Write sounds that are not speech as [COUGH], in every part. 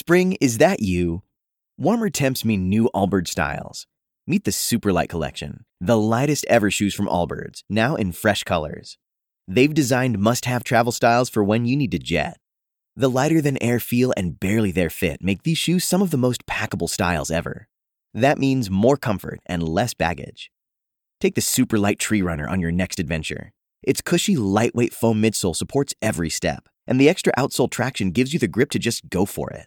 Spring, is that you? Warmer temps mean new Allbirds styles. Meet the Superlight Collection, the lightest ever shoes from Allbirds, now in fresh colors. They've designed must have travel styles for when you need to jet. The lighter than air feel and barely there fit make these shoes some of the most packable styles ever. That means more comfort and less baggage. Take the Superlight Tree Runner on your next adventure. Its cushy, lightweight foam midsole supports every step, and the extra outsole traction gives you the grip to just go for it.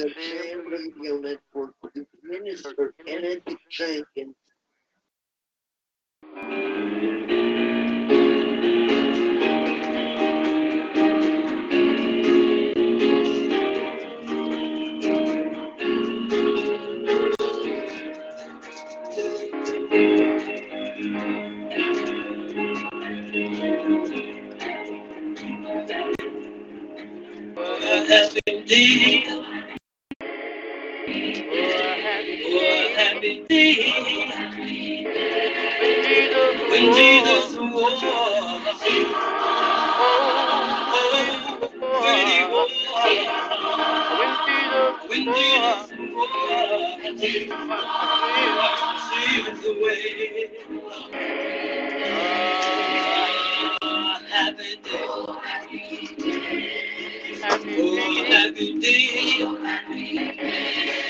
The family unit for Minister Kenneth Jenkins. Oh, happy day. When Jesus was. Oh, when he was. When Jesus was. Saved the way. Ah, happy day. Oh, happy day. Oh, happy day.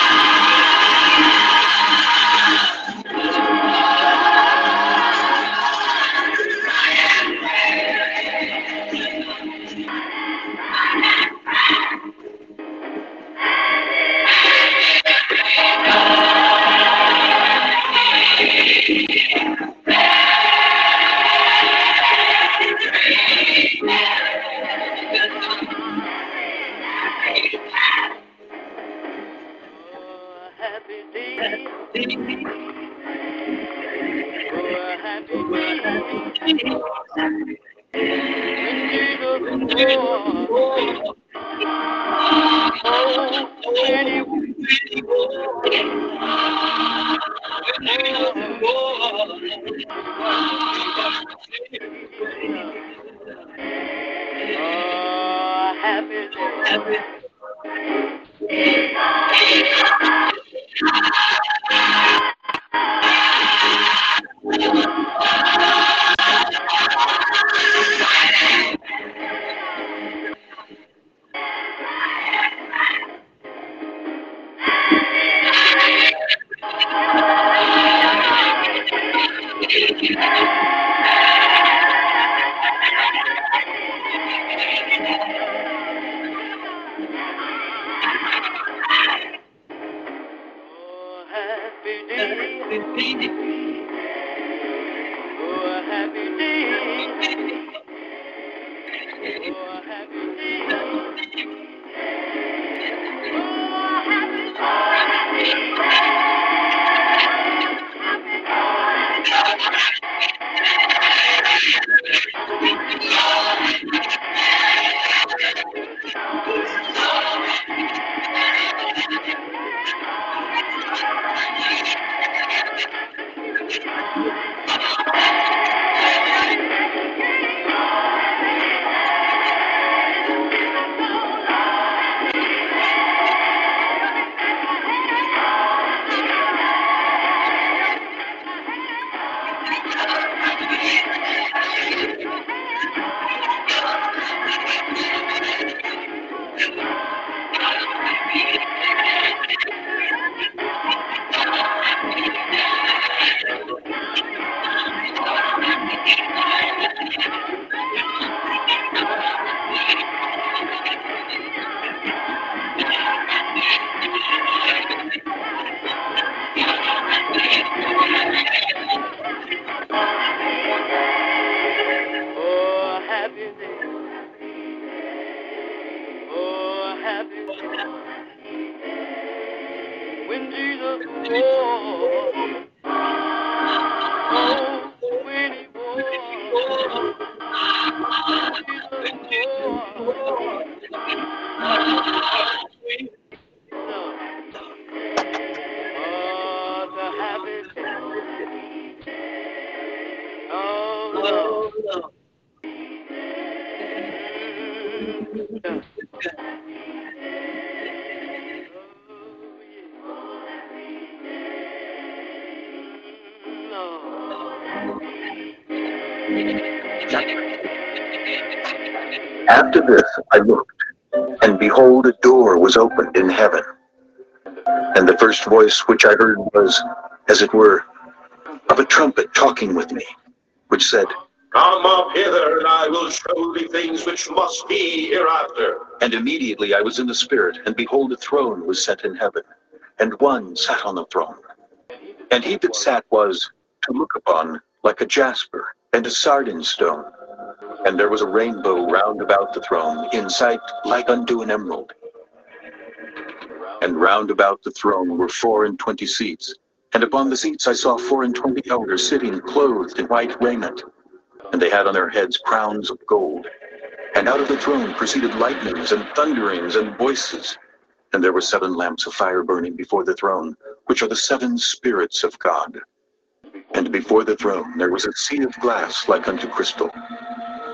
Oh, happy day. I looked, and behold, a door was opened in heaven. And the first voice which I heard was, as it were, of a trumpet talking with me, which said, Come up hither, and I will show thee things which must be hereafter. And immediately I was in the Spirit, and behold, a throne was set in heaven, and one sat on the throne. And he that sat was, to look upon, like a jasper, and a sardine stone. And there was a rainbow round about the throne, in sight like unto an emerald. And round about the throne were four and twenty seats. And upon the seats I saw four and twenty elders sitting clothed in white raiment. And they had on their heads crowns of gold. And out of the throne proceeded lightnings and thunderings and voices. And there were seven lamps of fire burning before the throne, which are the seven spirits of God. And before the throne there was a sea of glass like unto crystal.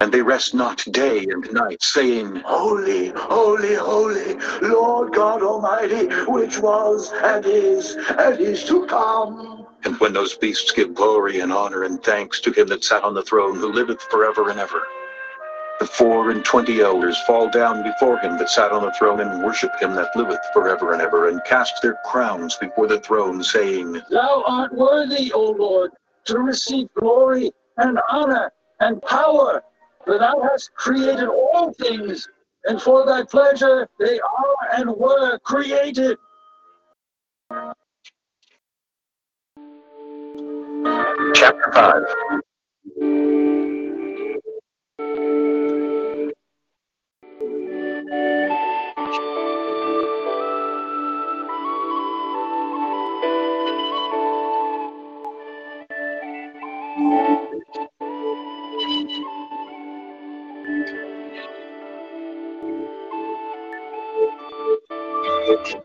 And they rest not day and night, saying, Holy, holy, holy, Lord God Almighty, which was and is and is to come. And when those beasts give glory and honor and thanks to him that sat on the throne, who liveth forever and ever, the four and twenty elders fall down before him that sat on the throne and worship him that liveth forever and ever, and cast their crowns before the throne, saying, Thou art worthy, O Lord, to receive glory and honor and power, for thou hast created all things, and for thy pleasure they are and were created. Chapter 5 You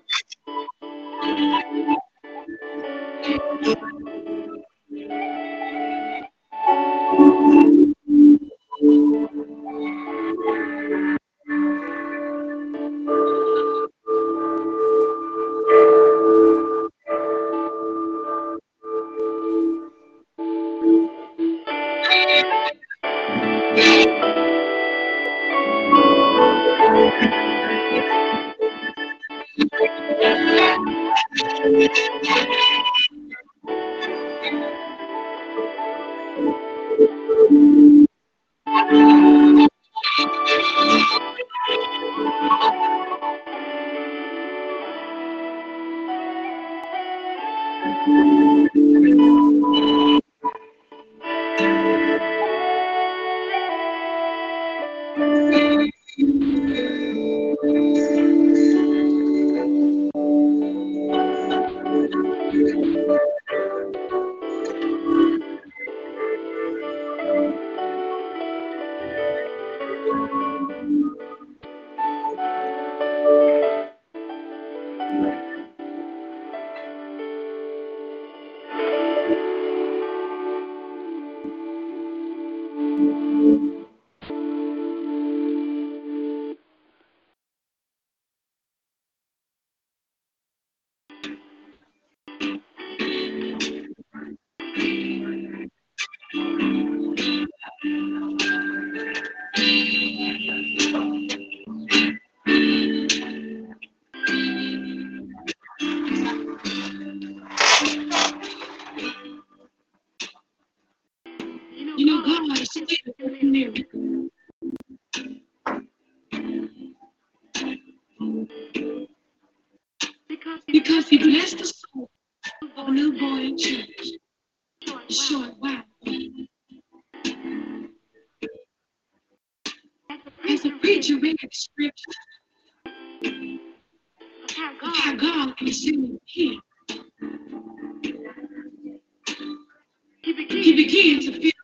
He began to feel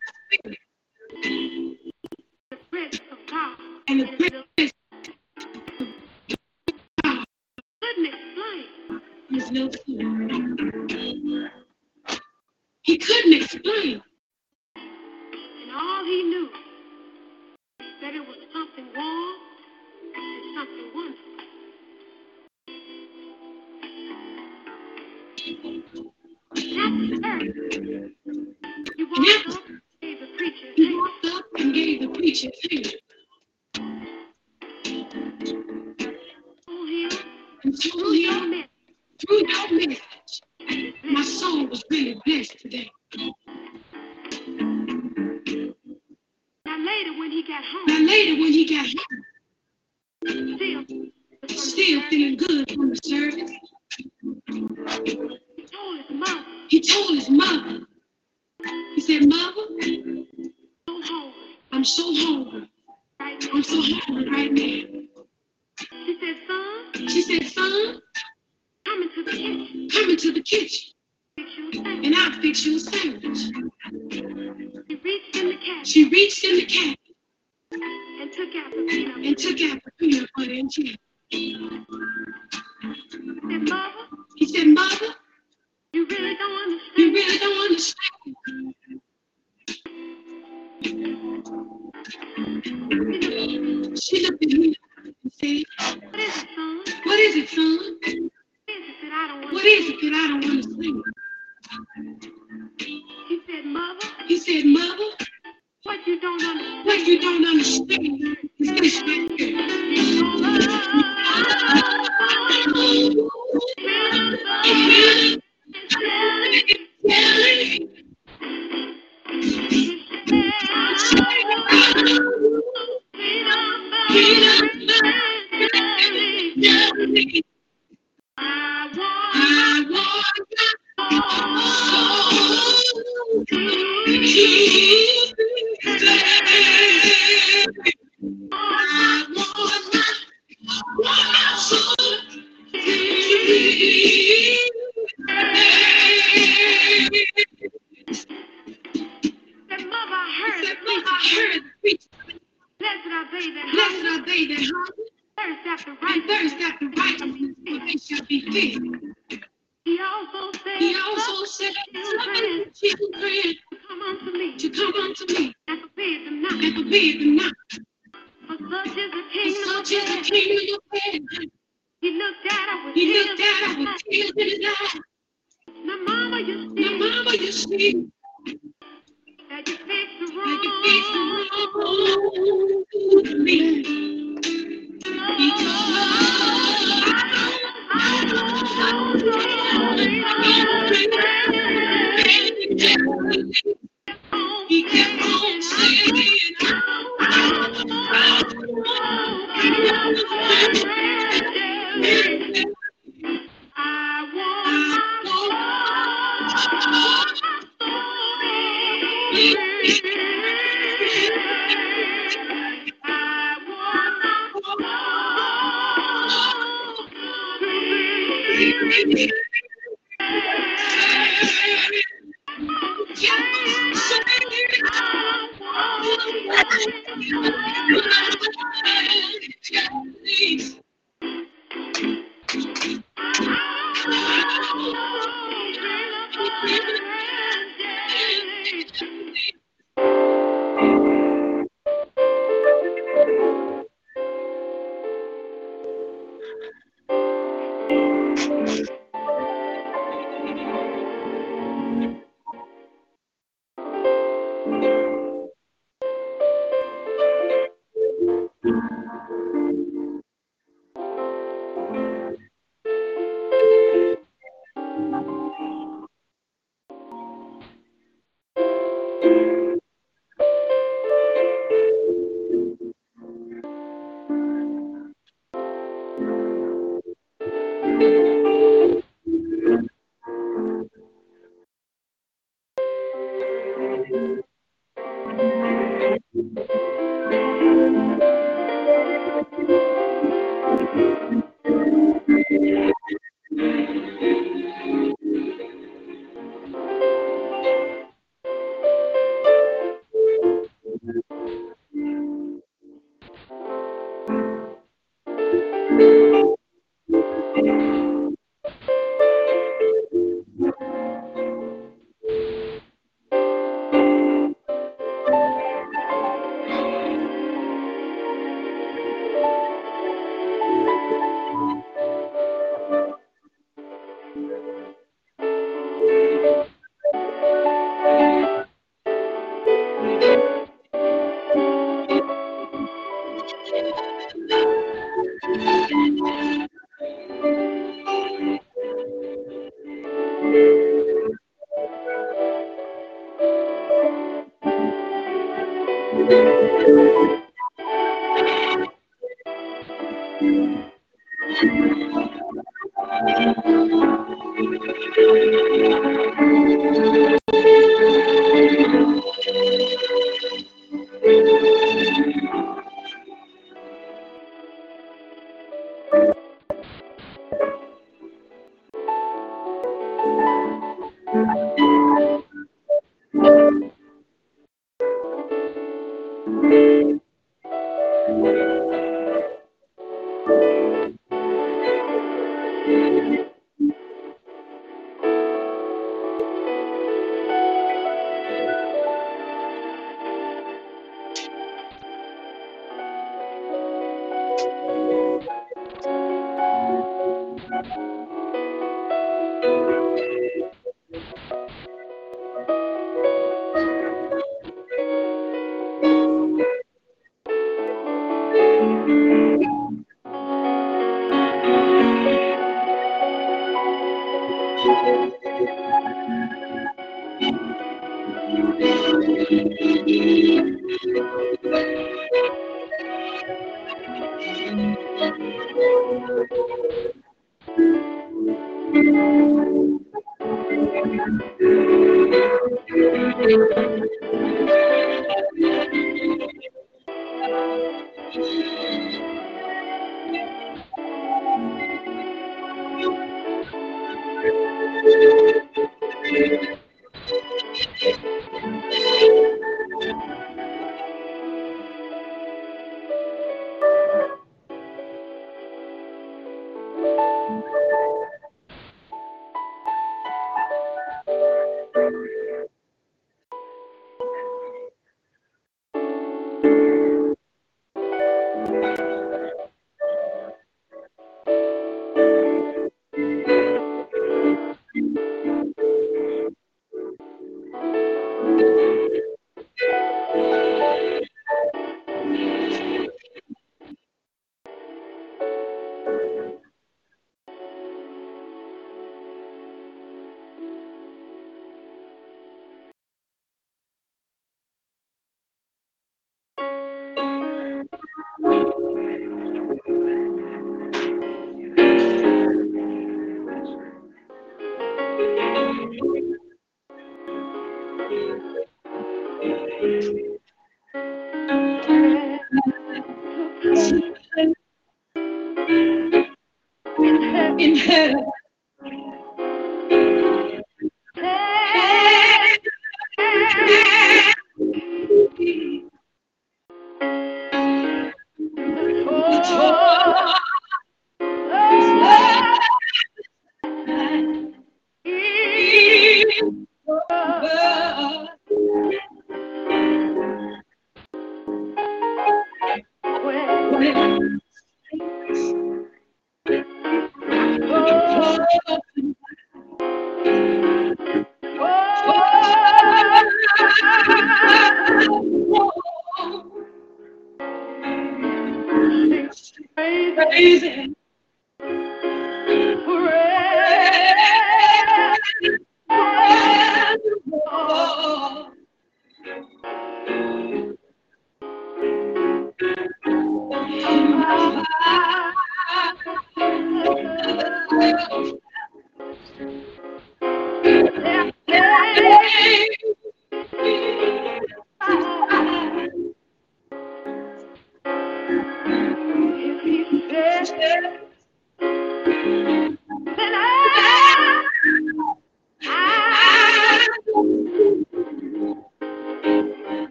Yes,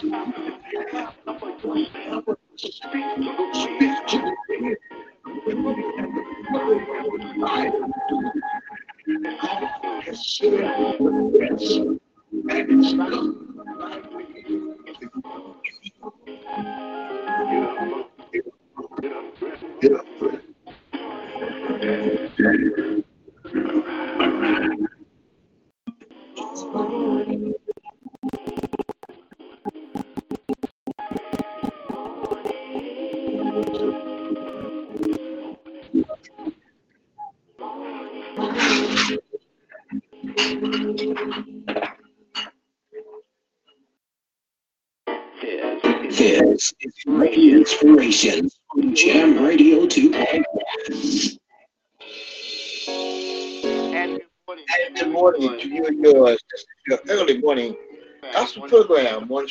Get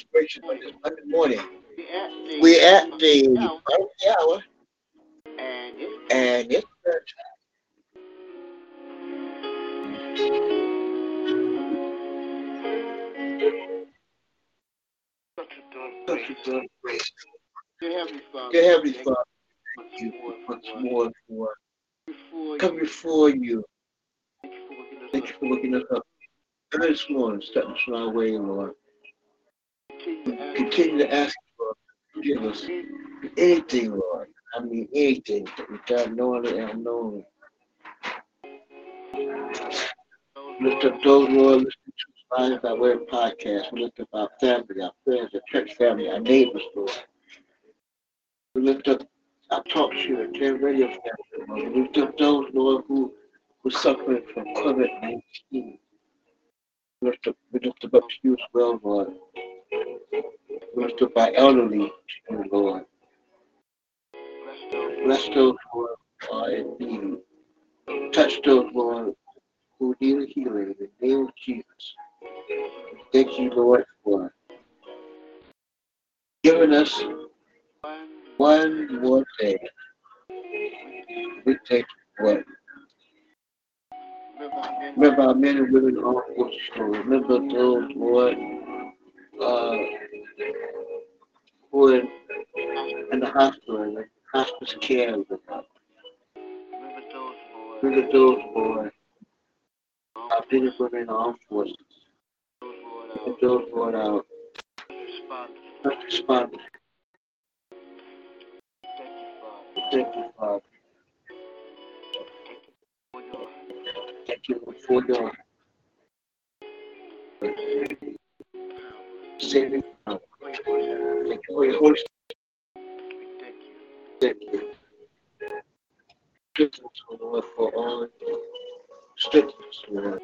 program, One Inspiration on this Monday morning. We're at the bottom of the hour, and it's prayer time. Dear Heavenly Father, thank you once more for coming before you. Thank you for waking us up this morning, starting us on our way, Lord. Continue to ask to forgive us for anything, Lord. I mean, anything we've done knowingly and unknowingly. Lift up those, Lord, listening to us live by way of podcast. We lift up our family, our friends, our church family, our neighbors, Lord. We lift up our talk show and Jam radio family, Lord. We lift up those, Lord, who who suffering from COVID-19. We lift up, we lift up to you as well, Lord. Lift up our elderly you, Lord. Bless those who are in need. Touch those, Lord, who need healing in the name of Jesus. Thank you, Lord, for giving us one more day. We take what? Remember our men and women all forces, Lord. Remember those, Lord, uh, who in, in the hospital, in the hospice care, Lord. Remember those, Lord, our Continue to remain armed forces. And those are out. Responders. Thank you, Father. Thank you for your saving power. Thank you for your Holy Spirit. Thank you. Us, O Lord, for all. Strengthen us, Lord.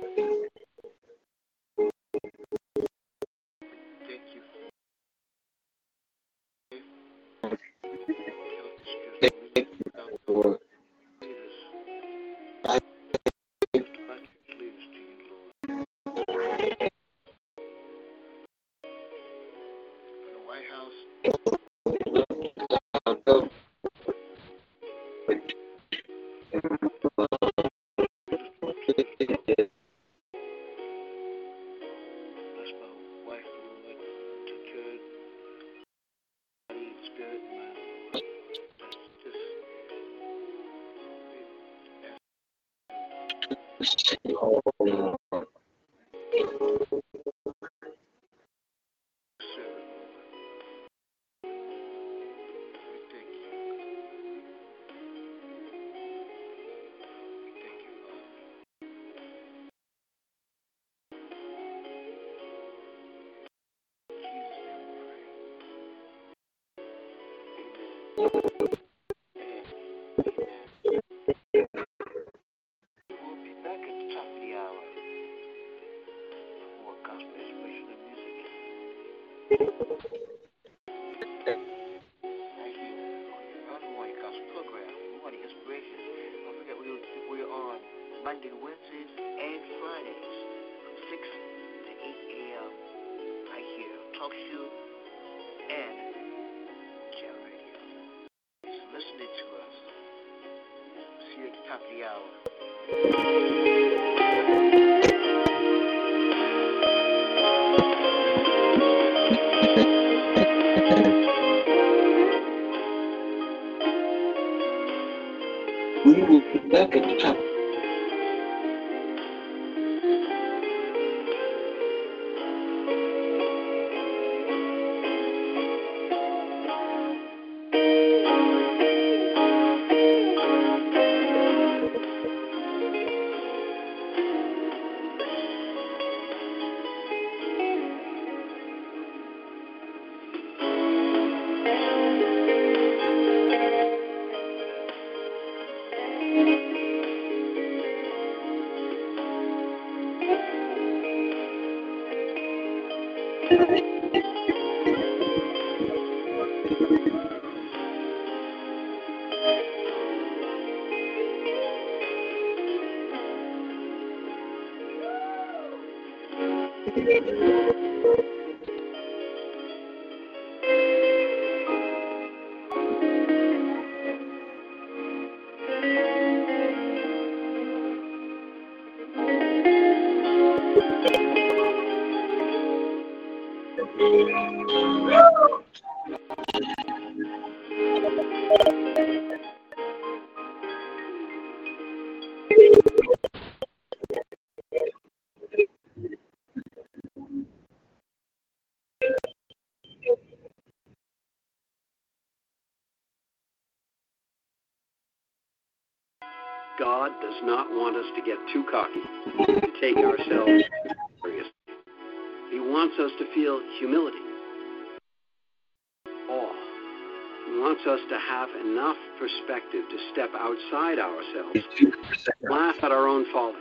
See not want us to get too cocky, to take ourselves seriously. He wants us to feel humility, awe. He wants us to have enough perspective to step outside ourselves, laugh at our own folly,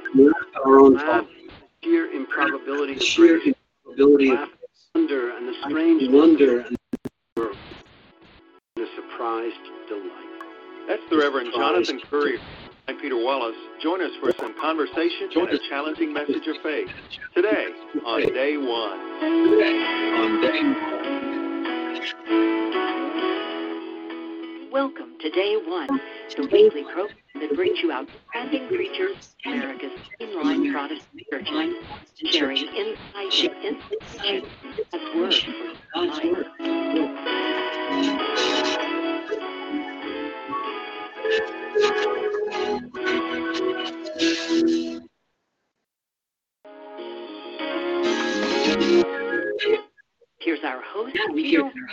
Our own laugh thoughts. at the sheer improbability of Sheer grace, ability laugh at the wonder and the strange wonder and and a surprised delight. That's the Reverend Jonathan Currier. I'm Peter Wallace. Join us for some conversation and a challenging message of faith today on day one. on day Welcome to Day One, the weekly program that brings you outstanding preachers, America's mainline Protestant churches, sharing insight and inspiration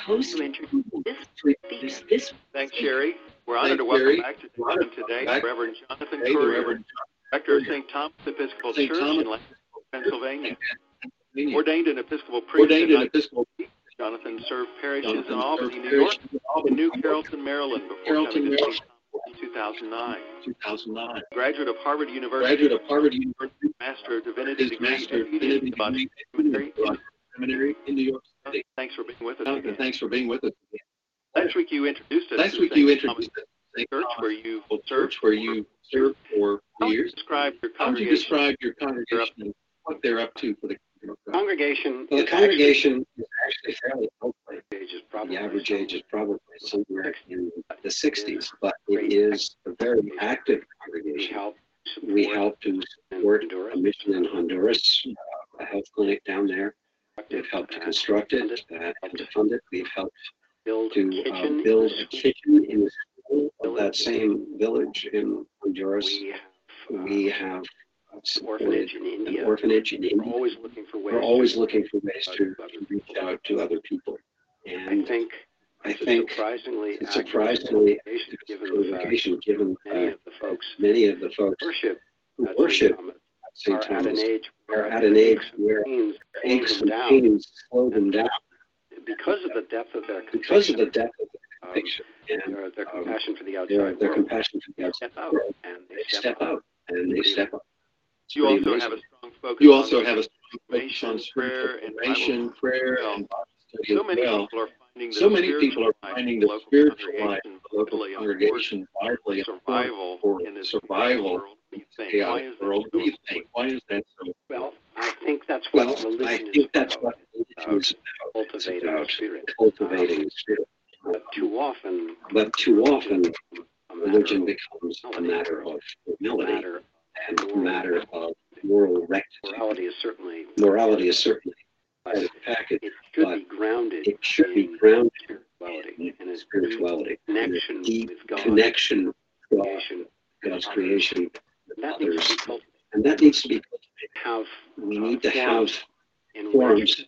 host to introduce this this Thanks, Sherry. We're honored to welcome Sherry. back to We're the today back Reverend Jonathan today the Currier, Reverend Rector of St. Thomas Episcopal St. Church Thomas in Lancaster, Pennsylvania. Pennsylvania. Ordained an Episcopal priest Ordained in an Episcopal Jonathan served parishes Jonathan in Albany, served New York, parishes in and Albany, New New Carrollton, Maryland before Carrollton, coming to Maryland. St. Thomas in 2009. 2009. Graduate of Harvard University, Graduate of Harvard University, Master of Divinity his degree Master of in Divinity Theology degree Seminary. in Seminary in New York City. Thanks for being with us. Jonathan, again. thanks for being with us. Last week you introduced us Last week you introduced us. Church where you served where you served for How would you years. describe your How would you describe your congregation and what they're up to for the kingdom of God? Congregation Well, the is congregation is actually fairly elderly. actually age is probably The average age is probably somewhere in the 60s, but it is a very active congregation. We help to support a mission in Honduras, uh, a health clinic down there. We've helped to construct it uh, and to fund it. We've helped build to uh, build a kitchen in the school of that same village in Honduras. We have uh, We have supported orphanage in India. orphanage in We're always looking for ways. Always to, looking for ways uh, to to reach out to other people. I think I think surprisingly it's surprisingly given fact congregation, given many uh, of the folks many of the folks worship worship At an age where at an age where aches them and down pains slow them down because of the depth of their because of the depth of the um, conviction and their, their um, compassion for the their, outside their compassion for the They outside step out world. and they step, out and they step up. You also have a strong focus You on also have a strong focus on prayer, and prayer, and Bible study So many well. people are So many people are finding the spiritual life of the local congregation important survival for in this survival world. What do you think? chaotic Why is that world. so What do you think? Why is that so? Well, I think that's what Well, religion I is that's about, what religion is about. Cultivating the spirit. cultivating the spirit. But too often, But too often, religion becomes a matter of humility matter and a matter of moral rectitude. morality is certainly Morality is certainly of the package, it should but be grounded it should be in grounded spirituality in a spirituality, in connection deep with God, connection with God, creation. God's creation, That others, and that needs to be cultivated. Have We uh, need to have forums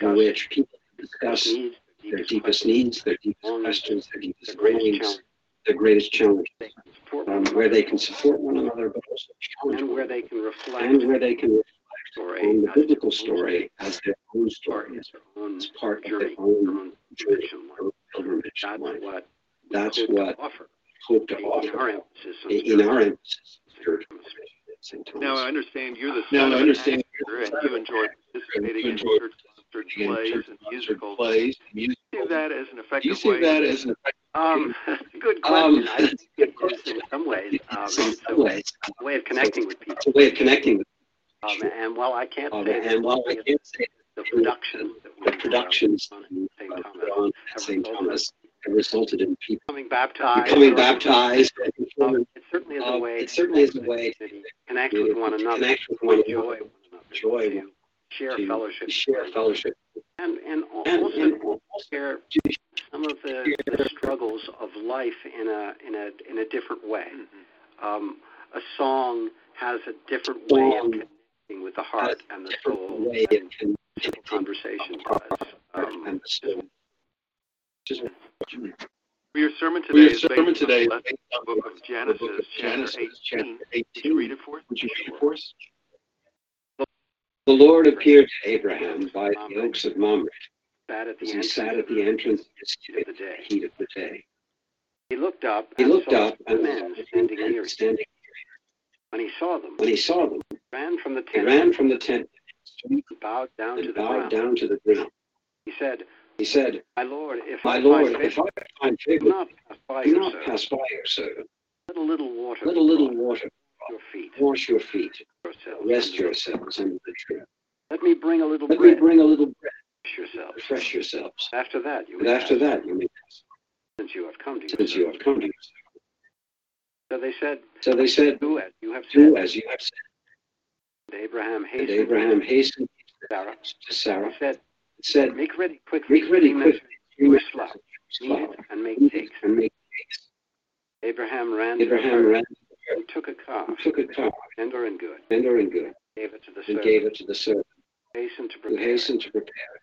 in which people their discuss needs, their deepest needs, their deepest questions, their deepest greatest longings, their greatest challenges, They can support one um, where they can support one another, but also challenge and where they can reflect and where they can reflect story on the biblical story as their own story, story, as as their own part of journey, their their own own journey, their own pilgrimage That's life. what That's hope to what offer hope to in offer our emphasis on in our emphasis on spiritual ministry at St. Thomas. Now, I understand you're the Now, son I of an understand actor, and you enjoy participating You in church-sponsored in plays and church-sponsored musicals. plays, Do you see that as an Do you effective see way? that as an effective Um, that's [LAUGHS] a good Um, question. I think [LAUGHS] it is in some ways. Um, in it's some a ways, way of connecting with people. it's a way of connecting with Um, and while I can't um, say that and while I can't say the productions that we the productions on St. uh, Thomas put on at St. Thomas have resulted in people becoming baptized, becoming baptized, Um, it certainly is a Um, way. it certainly is a way to connect with one another, connect with one enjoy another, one another, to share fellowship, share fellowship, and and and, also and share some of the, the struggles of life in a in a in a different way. Mm-hmm. Um, a song has a different way of with the heart and the soul way than of connecting conversation does. Um, and the soul. Just your sermon For today your is sermon based today on is the based book of Genesis, book of chapter Genesis, 18. chapter Would you read it for us? Would you read it for us? The Lord appeared to Abraham by the oaks of Mamre sat at the as he sat at the entrance of his of the heat of the day. He looked up He looked saw up two and men saw standing two men standing. When he saw them, When he saw them, he ran from the tent ran from the tent and bowed down to the bowed ground. down to the ground. He said, He said, My Lord, if My I Lord, find if I find do not pass by do not pass by your servant. Let a little water Let a little water your feet. wash your feet. yourselves Rest yourselves under the tree. Let me bring a little Let me bring a little bread. Refresh yourselves. Refresh yourselves. After that, you after that, you may pass since you have come to since you have come to yourself. So they said, So they said, Do as you have Do said. as you have said. And Abraham And hastened Abraham hastened to Sarah. to Sarah said, and said, Make ready quickly. Make ready three quickly measures of measures flour. Knead it and make cakes. and make cakes. Abraham ran to the Abraham ran, and took a calf, took a calf, tender and good, tender and good, gave it to the and servant, gave it to the servant, hastened to who prepare. it. hastened to prepare it.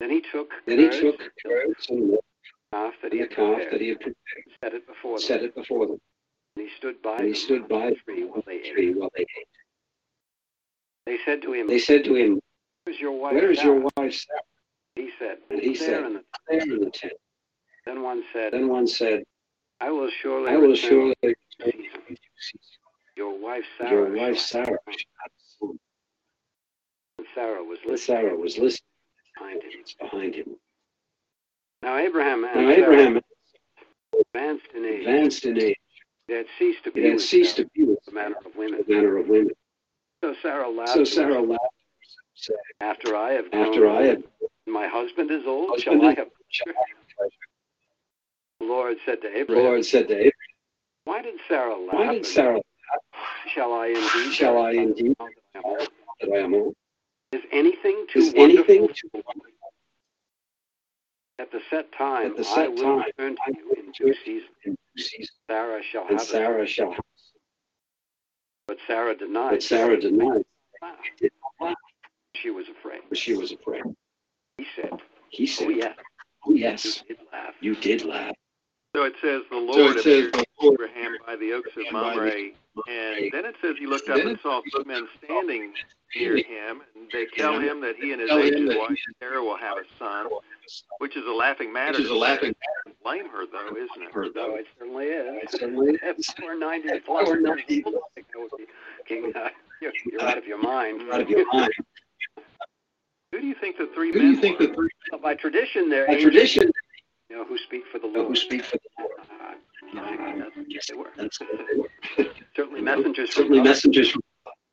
Then he took Then he took birds and the calf that he had calf prepared, that he had prepared, set it before them. set it before them, And he stood by and he stood by the tree while they ate. tree while they ate. They said to him, They said to him, Where's your wife? Where is Sarah?" your wife Sarah? He said, And he said, in the There in the tent. Then one said, Then one said, I will surely I will surely to return season. in due season. Your wife Sarah. Your wife Sarah have a son." shall have a son. And Sarah was And listening Sarah was listening behind him. behind him. Now Abraham and Now Sarah Abraham advanced in age. advanced in age. Had ceased to It be had with ceased to be with the manner of women. the manner of women. So Sarah laughed. So Sarah laughed saying, After I have grown After I have my husband is old, husband shall I have pleasure? I have. The Lord said to Abraham, Lord said to Abraham, Why did Sarah laugh? Why did Sarah Shall I indeed? Shall I indeed I am old? that I am old? Is anything too Is wonderful? anything too wonderful? At the set time, At the I set will time, return to you in due season. season? Sarah shall And have a son. Sarah shall. But Sarah denied. But Sarah denied. laughed. Did not She was afraid. for she was afraid. He said, He said, Oh, oh yes, Oh, you yes, did laugh. you did laugh. So it says the So Lord it says appeared Lord Abraham by the oaks of Abraham by the Mamre, and then it says he looked up and saw two men standing near him, and they tell him- that he and his aged wife Sarah will have a son, which is a laughing matter. Which is a laughing Sarah. Blame her though, isn't it? her though. it certainly is. It [LAUGHS] certainly is. you 90 plus, Or 90 I think that would be- King, uh, [LAUGHS] you're, you're out of your mind. Out of your mind. [LAUGHS] Who do you think the three Who do you think were? the three Well, by tradition, they're by angels, tradition you know, who speak for the Lord. who speak for the Lord? That's, Yes, they were. that's what they were. Certainly messengers Certainly from messengers from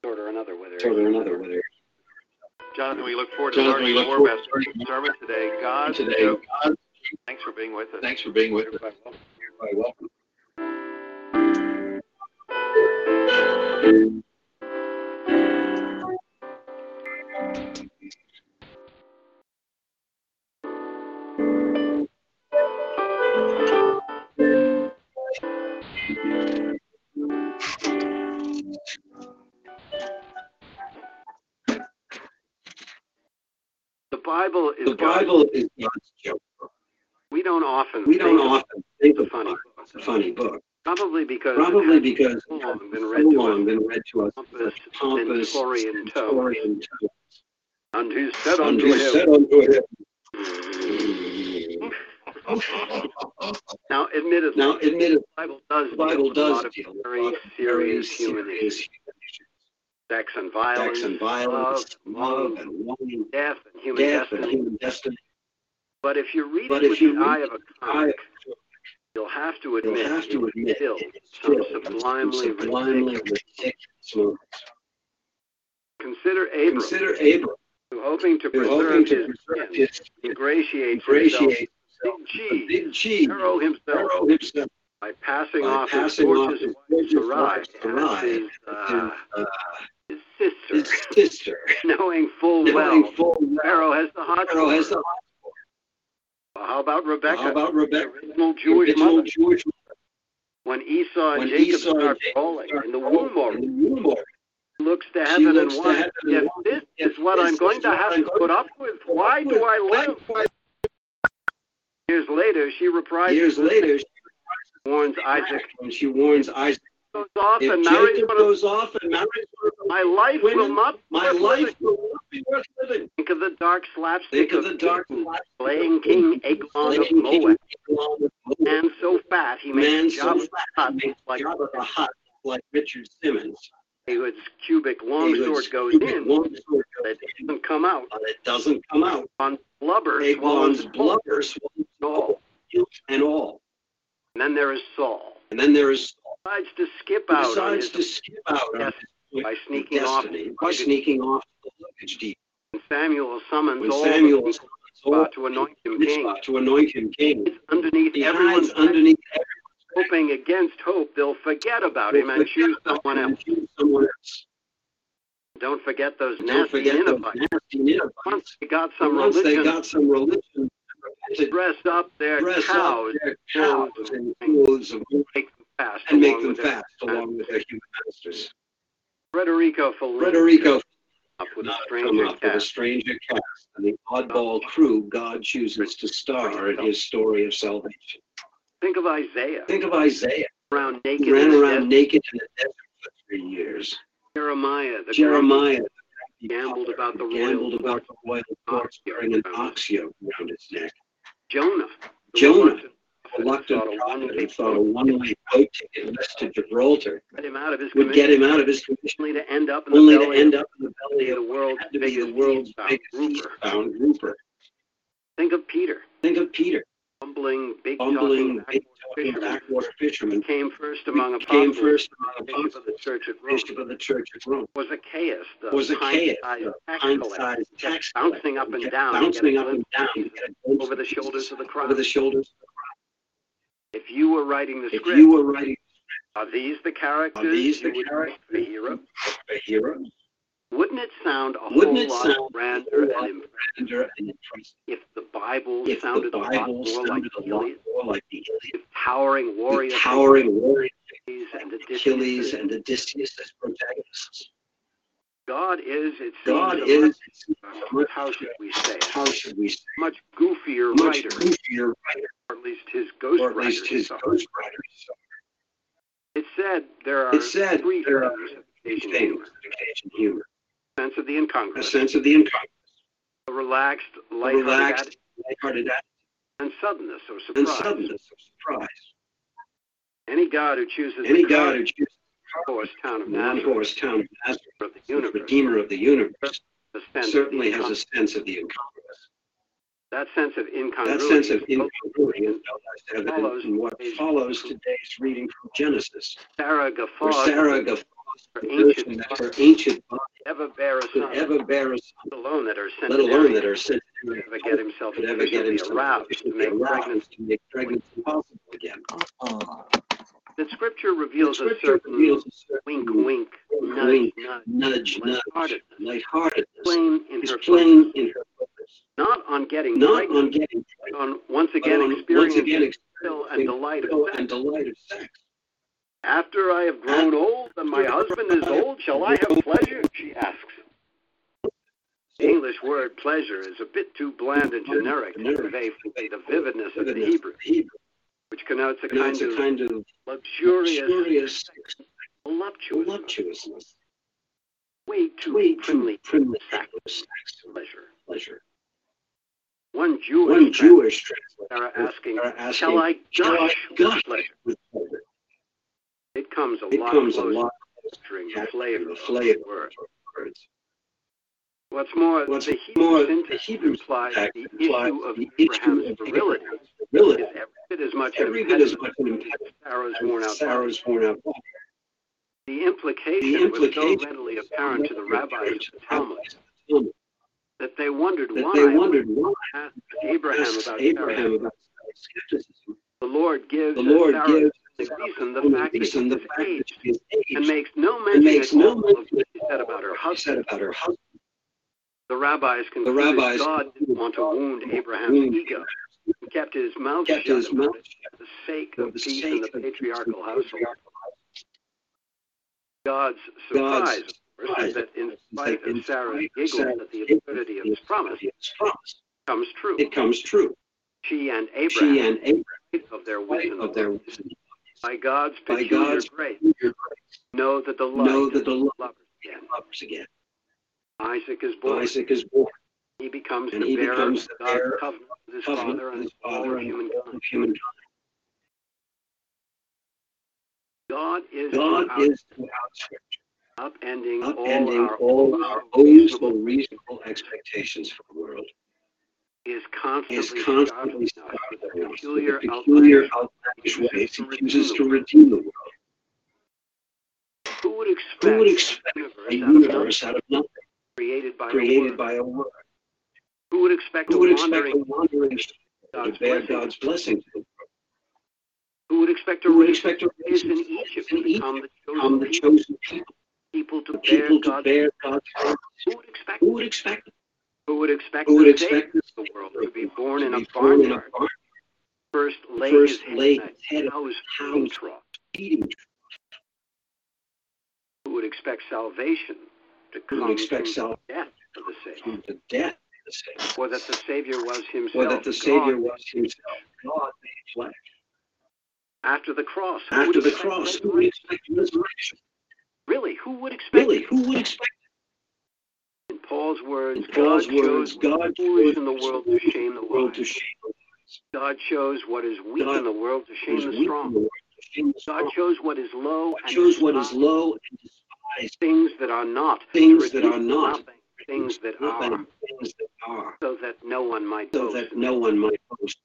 sort or another, whether sort or another, whether Jonathan, we look forward to Jonathan, learning more about the sermon today. God, today. God, thanks for being with us. thanks for being with us. Everybody welcome. You're quite welcome. Bible is God's- joke. book. We don't often We don't think of often think it's a of funny as a funny book. Probably because Probably because so long been so read to long been read to us pompous, pompous, stentorian tone. stentorian tone. And who said And unto who him, said unto him, Now, admittedly, Now, admitted, the Bible does the deal Bible with a lot does of deal with very serious human issues. Sex and violence, Sex and violence, love, love and longing, death and human death and destiny. human destiny. But if you read But it with the eye of a comic, you'll have to admit, You'll have to admit still some sublimely sublimely ridiculous. ridiculous moments. Consider Abram, Consider Abram, who hoping to preserve hoping to his preserve skin, his ingratiates himself himself, big G, himself, himself, by passing by off his passing gorgeous his wife gorgeous Sarai wife as Sarai his, uh, uh, his sister, his sister, [LAUGHS] knowing full knowing well full well Pharaoh has the hot Pharaoh has the Well, How about Rebecca, How about Rebecca, the original Jewish original mother? Jewish When Esau and when Jacob Esau and start Jacob brawling in the womb already, looks to heaven and looks to wonders and if this is what this I'm is going to have to put up with. Why do I live? Years later, she reprises Years later, she warns Isaac, when she warns Isaac, goes off if and Jacob goes off and marries one of my life will not my life will not be worth living. Think of the dark slapstick Think of the dark life slaying King Eglon of Moab, Eglon of Moab. man so fat he so Jabba fat, he like Jabba the Hutt like Richard Simmons. David's cubic longsword goes in, longsword but it doesn't come out. but it doesn't come out. On blubber Eglon's blubber swallows all. and all. And then there is Saul. And then there is Saul, Decides to skip out decides to skip out Yes, by sneaking off destiny by sneaking off the luggage deep. And Samuel summons When all Samuel the to anoint him king. To anoint him king, It's underneath he everyone's underneath hoping against hope they'll forget about him and choose someone else. and choose someone else. Don't forget those Don't nasty Ninevites. Once they got some Once they religion, got some religion, to dress up their dress cows, up their cows clothes of make fast, and make them with their- fast along with their human masters. Federico Fellini Federico up with a not stranger come up with a stranger cast and the oddball crew God chooses to star in his story of salvation. Think of Isaiah. Think of Isaiah, Around naked ran around naked in the desert for three years. Jeremiah, the Jeremiah, great, gambled about the gambled royal about the royal courts wearing an ox yoke around his neck. Jonah. the Jonah, reluctant reluctant thought a who one-way thought a boat one-way boat ticket west to Gibraltar Get him out of his would get him out of his commission, only to end up in the belly end of up in the belly the world's had to be the world's biggest grouper. grouper. Think of Peter, Think of Peter, bumbling, big bumbling, big backwater talking fisherman, backwater fisherman, came first among a came first among bishop of the church at Rome. bishop of the church at Rome. Was Zacchaeus, the Was the tax tax bouncing up and down, bouncing up and down, of to Jesus get a glimpse over the shoulders of the over the shoulders. If you were writing the If script, you were writing are these the characters Are these the characters the hero? a hero, Wouldn't it sound a wouldn't whole it lot sound grander and impressive grander and impressive if the Bible if the sounded a lot Bible more like sounded a lot Iliad, more like the Iliad? with towering warrior With towering warrior Achilles and Achilles and Odysseus as protagonists. God is, it God is, much, how should we say it, how should we say, much goofier much writer, goofier writer, or at least his or ghostwriters. at least his suffer. ghostwriters. It said there are It said three there are things of occasion things humor. humor. Sense of the incongruous. A sense of the incongruous, a relaxed, a lighthearted relaxed, lighthearted attitude, and suddenness or and suddenness of surprise. Any God who chooses Any God who chooses horse town of the one Nazareth, horse town of Nazareth, of the the universe, Redeemer of the universe, the sense certainly has a sense of the incongruous. That sense of That incongruity sense of is incongruity is evident follows in what follows today's reading from Genesis, Sarah where guffaws Sarah at guffaws ancient notion her ancient body ever bear a could son, ever bear a son, let alone that her let alone that centenarian her son could ever get himself could ever get himself aroused to make aroused pregnancy. to make pregnancy possible again. Uh-huh. That Scripture reveals a Scripture certain reveals a certain wink, wink, nudge, wink, nudge, nudge, nudge, lightheartedness, lightheartedness. Plain in is her plain focus, in her focus, not on getting not pregnant, on getting but on once again on once experiencing again thrill and delight of sex. and delight of sex. After I have grown old and my husband is old, shall I have pleasure? She asks. The English word pleasure is a bit too bland and generic. To convey the vividness of the Hebrew, which connotes a kind It's a of kind of luxurious, luxurious voluptuous, voluptuousness, way too way too primly sex pleasure. pleasure. One Jewish, One Jewish translator asking, are asking, shall I gush with gush pleasure? with pleasure? It comes a It lot comes a closer lot to the flavor of flavor of words. What's more, What's the Hebrew more, the Hebrew implies the issue of the Abraham's virility is every bit as much an every bit as impediment much an impediment as Sarah's worn out. Sarah's worn out body. The implication, The implication was so readily apparent to the rabbis of the Talmud that they wondered that why, they wondered why asked Abraham about Abraham about skepticism. the Lord gives The Lord gives reason the Sarah fact that reason the fact that aged she is and makes no mention makes at no all of mention what he said about her what she said husband. about her husband. The rabbis The concluded rabbis God didn't want to wound Abraham's ego. He kept his mouth kept shut his mouth for the sake of the peace in the of peace in patriarchal the household. God's God's surprise, of course, is that in spite of Sarah's giggles at the absurdity of his promise, absurdity of his promise, comes true. it comes true. She and She Abraham, and Abraham, of their wisdom, of their wisdom, by God's by peculiar God's grace, grace, know that the light know that the love lovers again. lovers again. Isaac is born. Isaac is born, He becomes and the he bearer becomes of the bearer of covenant with his father and his father of and humankind. humankind. God is God throughout is throughout Scripture, upending, upending all all our own reasonable reasonable expectations for the world. is He constantly, is constantly startling us with startling the us peculiar, with peculiar, outlandish ways he chooses to redeem the world. Who would expect, Who would expect a universe out of nothing, created by a created word? by a word? Who would expect Who a would expect wandering a wandering God's to bear? God's blessing to the world? Who would expect a Who would race expect a race in Egypt to become the chosen become the people, chosen people, people to bear to God's bear God's? Who would expect Who would expect? Who would expect Who would the expect the world to be born in to a in a barnyard? barn, First lay first his lay head head in a in cow's a feeding cow's trough. feeding Who would expect salvation to who would expect salvation death of the Savior, the death of the Savior, or that the Savior was himself. or that the Savior God. was himself God made flesh. After the cross, After the cross, who would expect resurrection? Really, who would expect Really, who would expect In Paul's words, In Paul's God words, chose God chose in the world to shame the world to shame God chose what is weak God in the world to shame the strong. the world to shame the God chose what is low God and chose what is low and things that are not, things that are not, nothing, things that nothing, are, things that are, so that no one might so boast. that no one might boast.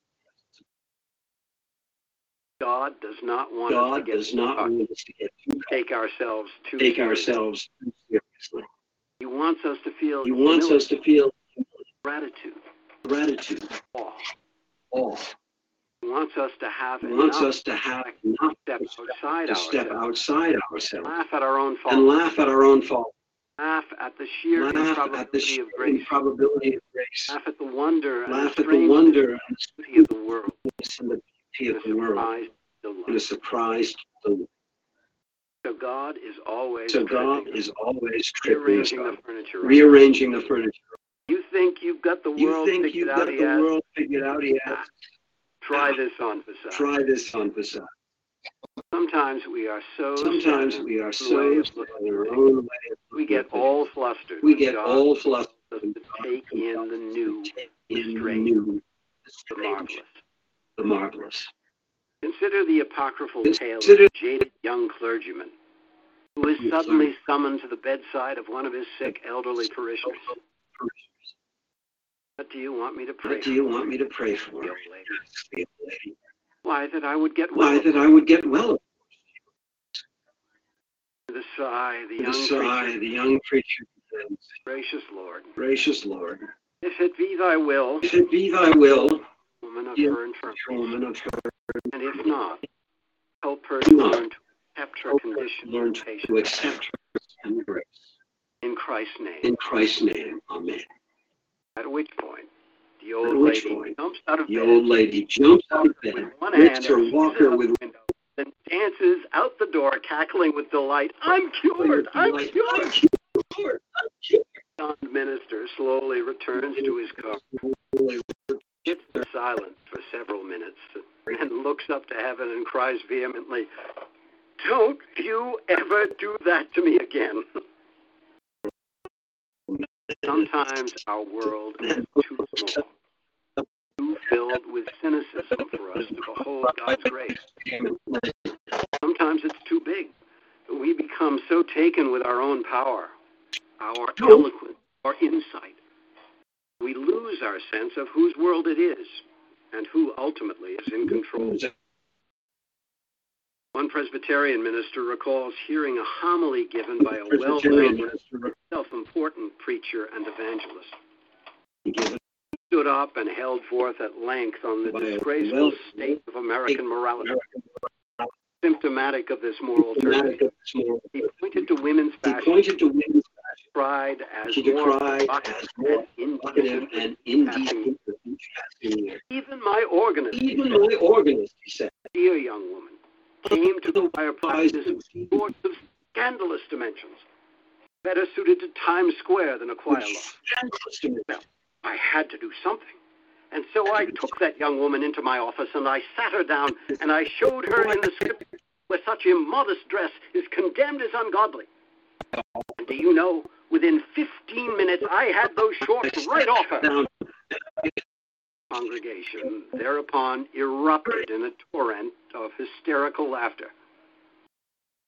God does not want us God to get does not stuck, want us to get too take ourselves too take seriously. ourselves too seriously. He wants us to feel He wants us to feel gratitude, gratitude, awe. awe. He wants us to have He wants us to have enough step outside to step ourselves, outside ourselves laugh at our own and laugh at our own fault, laugh at the sheer laugh at the improbability sheer of grace, improbability of grace, laugh at the wonder and laugh at the wonder and beauty of the world, the and the beauty of the world, and a surprise. delight. So God is always So God is always rearranging the furniture. rearranging the furniture. You think you've got the You world think figured you've out got the world figured out yet? Ah. Try this on for size. Try this on facade. Sometimes we are so Sometimes we are in the way so of set looking in our own way. We get all flustered. We get all flustered to take in the new, in the strange, new, the marvelous. the marvelous. Consider the apocryphal tale of a jaded young clergyman who is suddenly summoned to the bedside of one of his sick elderly parishioners. What do you want me to pray What do you for? want me to pray for? the lady? Asked the old lady. Why, that I would get well. Why, that I would get well. A sigh, the young sigh, preacher, the young preacher gracious Lord, Gracious Lord, if it be thy will, if it be thy will, woman of her infirmity, woman of her and if not, help her to learn to accept her condition learn to accept her and grace. In Christ's name. In Christ's name, amen. At which point, the old lady point, jumps out of The bed, old lady jumps out of with bed, one hand, lifts her and walker with the window, then dances out the door, cackling with delight. I'm cured! I'm cured! I'm cured. I'm cured. The minister slowly returns to his car, sits in silence for several minutes, and looks up to heaven and cries vehemently, Don't you ever do that to me again. [LAUGHS] Sometimes our world is too small, too filled with cynicism for us to behold God's grace. Sometimes it's too big. We become so taken with our own power, our eloquence, our insight. We lose our sense of whose world it is and who ultimately is in control. One Presbyterian minister recalls hearing a homily given by a well known minister preacher and evangelist. given Stood up and held forth at length on the disgraceful state of American morality, symptomatic of this moral dramatic turpitude. of this morning. He pointed to women's He fashion, pointed to women's pride as more provocative and indecent and indecent each passing year. Even my organist, he Even said, my organist, he said, dear young woman, came to practice with of scandalous dimensions, better suited to Times Square than a choir loft. scandalous to me. I had to do something. And so I took that young woman into my office and I sat her down and I showed her in the script where such immodest dress is condemned as ungodly. And do you know, within 15 minutes I had those shorts right off her. Congregation thereupon erupted in a torrent of hysterical laughter.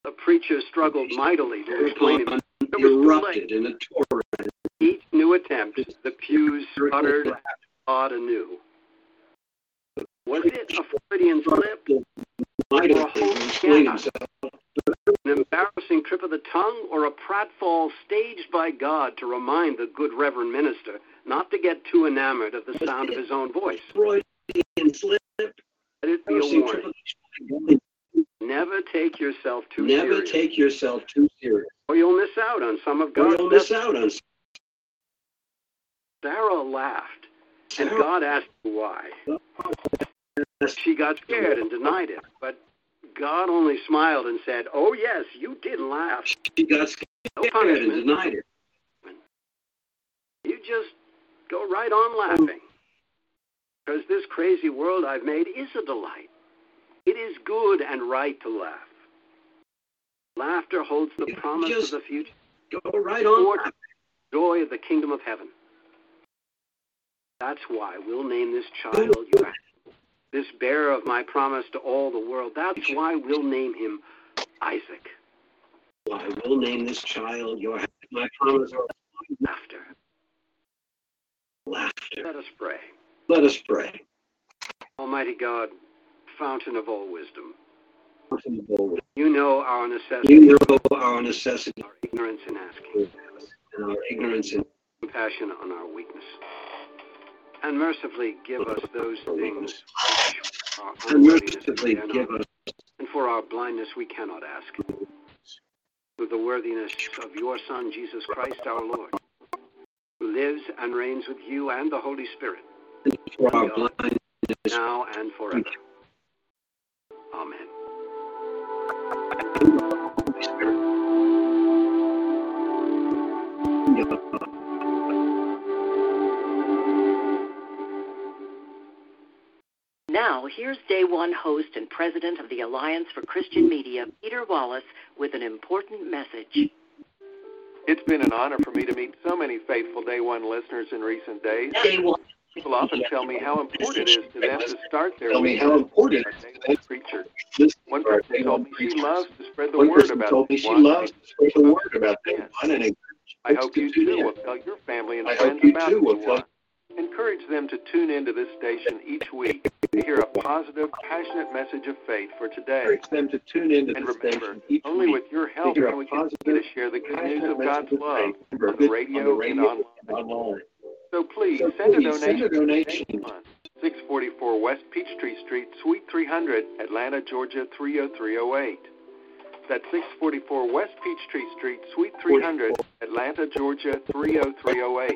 The preacher struggled mightily to explain him. It was too erupted in a torrent. Each new attempt, the pews sputtered and awed anew. Was it a Freudian slip, Or a whole explain scandal. an embarrassing trip of the tongue, or a pratfall staged by God to remind the good Reverend minister not to get too enamored of the sound of his own voice? Freudian slip. Let it be a warning. Never take yourself too Never serious, take yourself too serious. or you'll miss out on some of Or God's you'll miss out on Sarah laughed, and God asked why. She got scared and denied it, but God only smiled and said, "Oh yes, you did laugh. She got No scared and denied it. You just go right on laughing. Because this crazy world I've made is a delight. It is good and right to laugh. Laughter holds the promise of the future. Go right on. Joy of the kingdom of heaven. That's why we'll name this child this bearer of my promise to all the world. That's why we'll name him Isaac. I will name this child your my promise of Laughter. laughter. Let us pray. Let us pray. Almighty God, fountain of all wisdom, Fountain of all wisdom. you know our necessity, You know our necessity our ignorance in asking, and our ignorance and compassion on our weakness. And mercifully give us those things which our and mercifully give us and for our blindness we cannot ask. Through the worthiness of your Son, Jesus Christ our Lord, who lives and reigns with you and the Holy Spirit, And for our blindness. now and forever. Amen. Now, here's day one host and president of the Alliance for Christian Media, Peter Wallace, with an important message. It's been an honor for me to meet so many faithful Day One listeners in recent days. Day one. People often tell me how important it is to them to start their Tell me week how important it is preacher. One person told me she loves to spread the One word person about told me she loves to spread the word about Day Yes. One and I hope you too will tell your family and friends about too will Day tell One. Encourage them to tune into this station each week to hear a positive, passionate message of faith for today. encourage them to tune into And the remember, station each only with your help can we continue to share the good news of God's love on the radio and online. And online. So please send a donation. to Day 644 West Peachtree Street, Suite 300, Atlanta, Georgia 30308. That's 644 West Peachtree Street, Suite 300, Atlanta, Georgia 30308.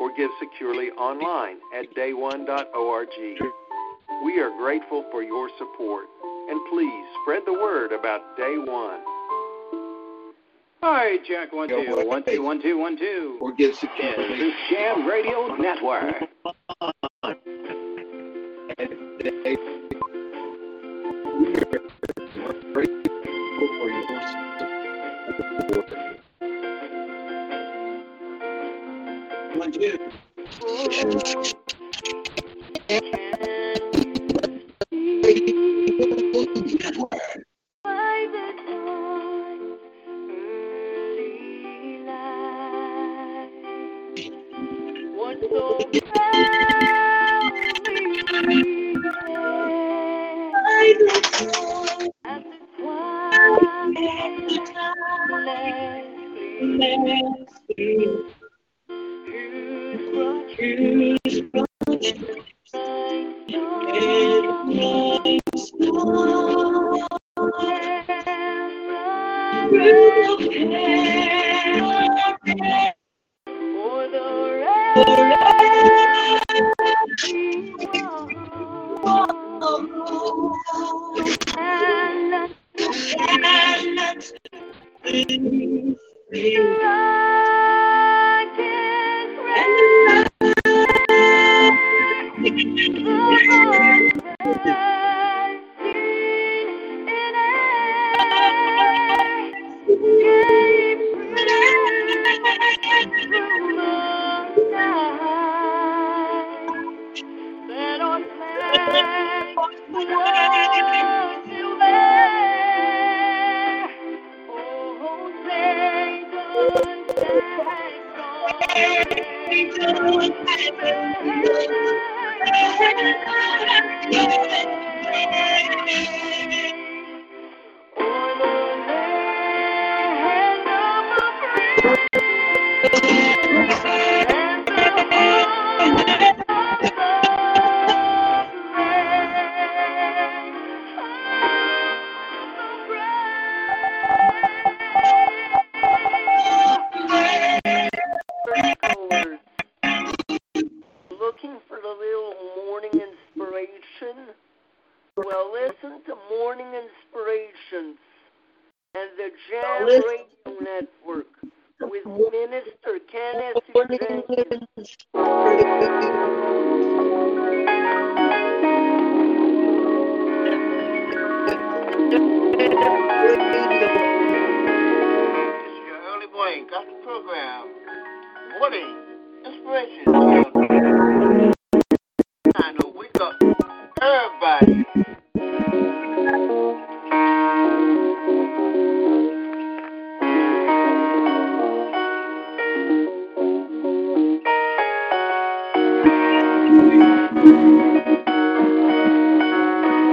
Or give securely online at dayone.org. We are grateful for your support, and please spread the word about Day One. Hi, Jack one Go two away. one two one two one two. Or give Yes, securely. this Jam Radio Network. for your support. One, two.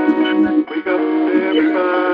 Wake up everybody,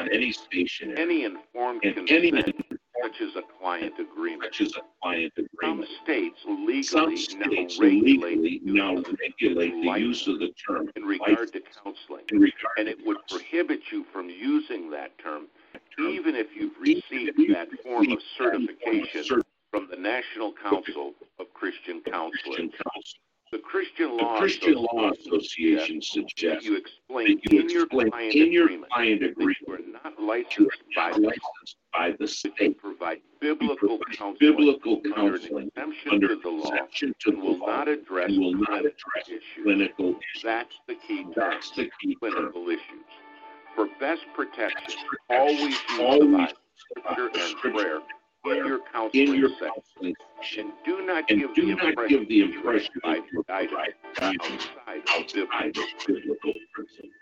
on any station, any informed in consent, any such as a client agreement. such as a client Some agreement. states Some legally now states regulate now regulate the use of the term in regard to counseling, in regard and it would prohibit you from using that term even if you've received that form of certification from the National Council of Christian Counselors. The Christian The Law Christian Law Association Association that suggests you explain that you in your explain in your agreement client that agreement licensed by the by the state provide biblical counseling biblical under exemption under to the law exception to and the will not address will not clinical address issues. clinical issues. That's the key term, That's the key term. clinical issues. For best protection, always use the Always Bible, scripture, and prayer in your in counseling your counseling. And do not And give do the not impression give the impression you guidance outside outside of biblical principles.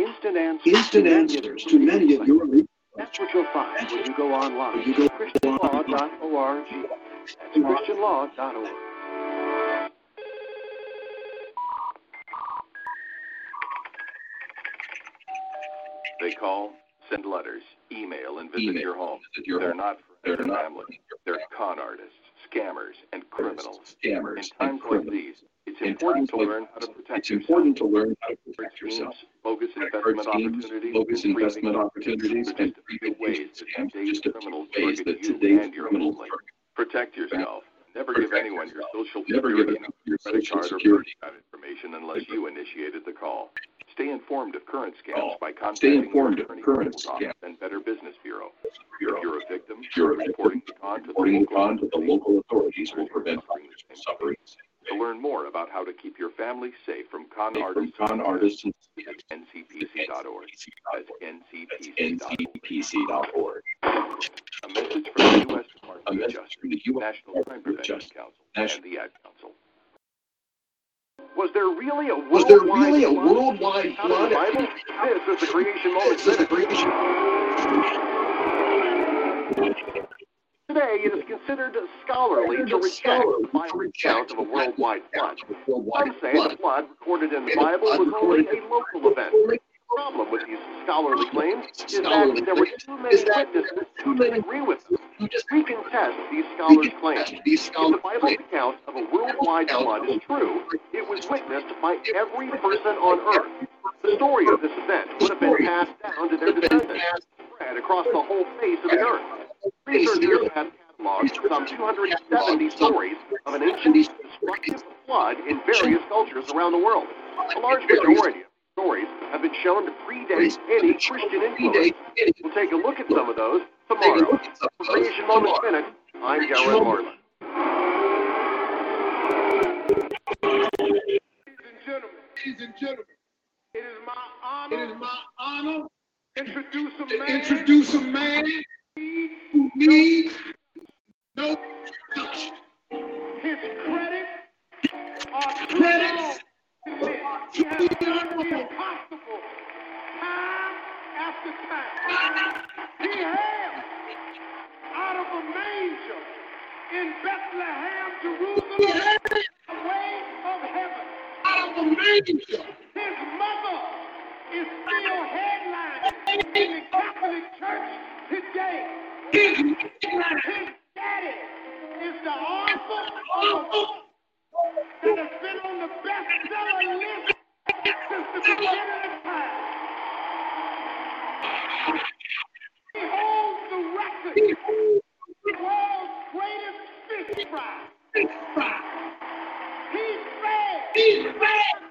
Instant answers Instant to many answers of to many of your requests. That's what you'll find when you go online you go to christianlaw.org. That's christianlaw.org. They call, send letters, email, and visit Email, your home. visit your They're home. not They're friends or not family. They're con artists, scammers, and criminals. Scammers In and times like criminals. these, it's important to learn how to protect It's yourself. important to learn how to protect yourself. bogus investment schemes, opportunities, bogus investment creeping opportunities, and a ways that scams, today's just ways that today's criminals target. Protect yourself. Never give anyone your social security your credit card, or information unless you initiated the call. Stay informed of current scams by Stay contacting informed of attorney, current scams. and Better Business Bureau. Bureau. If you're a victim, you're reporting the con to the reporting the local to the authorities local authorities will prevent suffering the from same. suffering. To learn more about how to keep your family safe from con artists, con artists and visit ncpc.org. That's ncpc.org. A message from the U.S. Department of Justice, the U.S. National Crime Prevention Justice. Council, National- and the Ad Council. Was there really a Was there worldwide really a worldwide flood? Bible? This is the creation moment. This is the creation. Today, it is considered scholarly to reject the Bible account of a worldwide flood. Some say the flood recorded in the Bible was only a local event. The problem with these scholarly claims is that there were too many witnesses who disagree with them. We contest these scholars' claims. If the Bible's account of a worldwide flood is true, it was witnessed by every person on earth. The story of this event would have been passed down to their descendants, spread across the whole face of the earth. Researchers have cataloged some 270 stories of an ancient destructive flood in various cultures around the world. A large majority of stories have been shown to predate any Christian influence. We'll take a look at some of those tomorrow. For Creation Moments Minute, I'm Garrett Marlin. Ladies and gentlemen, It is my honor it is my honor to introduce a man introduce a man who needs no introduction. his credit are Credits long. He has impossible time after time. He hails out of a manger in Bethlehem, Jerusalem, the way of heaven. Out of a manger. His mother is still headlining in the Catholic Church today. His daddy is the author of a book that has been on the bestseller list since the beginning of time. He holds the record for the world's greatest fish fry. He fed He fed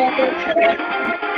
Thank you.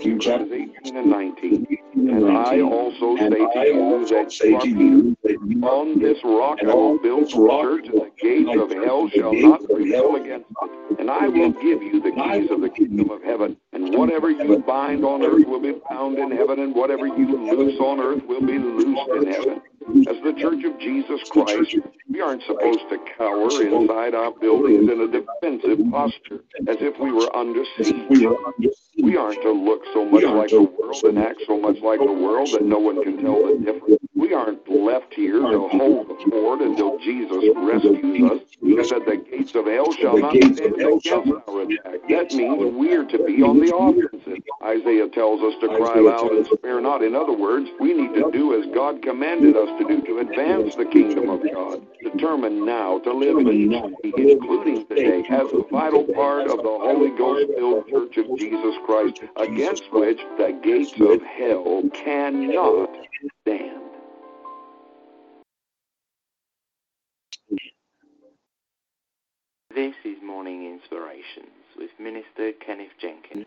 Of chapter 18 and 19, And I also and say to you that say you to you that On this rock I will build the rock church, and the gates of hell shall not prevail against it. And I will give you the keys of the kingdom of heaven. And whatever you bind on earth will be bound in heaven, and whatever you loose on earth will be loosed in heaven. As the church of Jesus Christ, we aren't supposed to cower inside our buildings in a defensive posture, as if we were under siege. We were under We aren't to look so much like the world and act so much like the world that no one can tell the difference. We aren't left here to hold the fort until Jesus rescues us. He said the gates of hell shall not stand against our attack. That means we're to be on the offensive. Isaiah tells us to cry loud and spare not. In other words, we need to do as God commanded us to do to advance the kingdom of God. Determined now to live each day, including today, as a vital part of the Holy Ghost-filled Church of Jesus Christ, against which the gates of hell cannot stand. This is Morning Inspirations with Minister Kenneth Jenkins.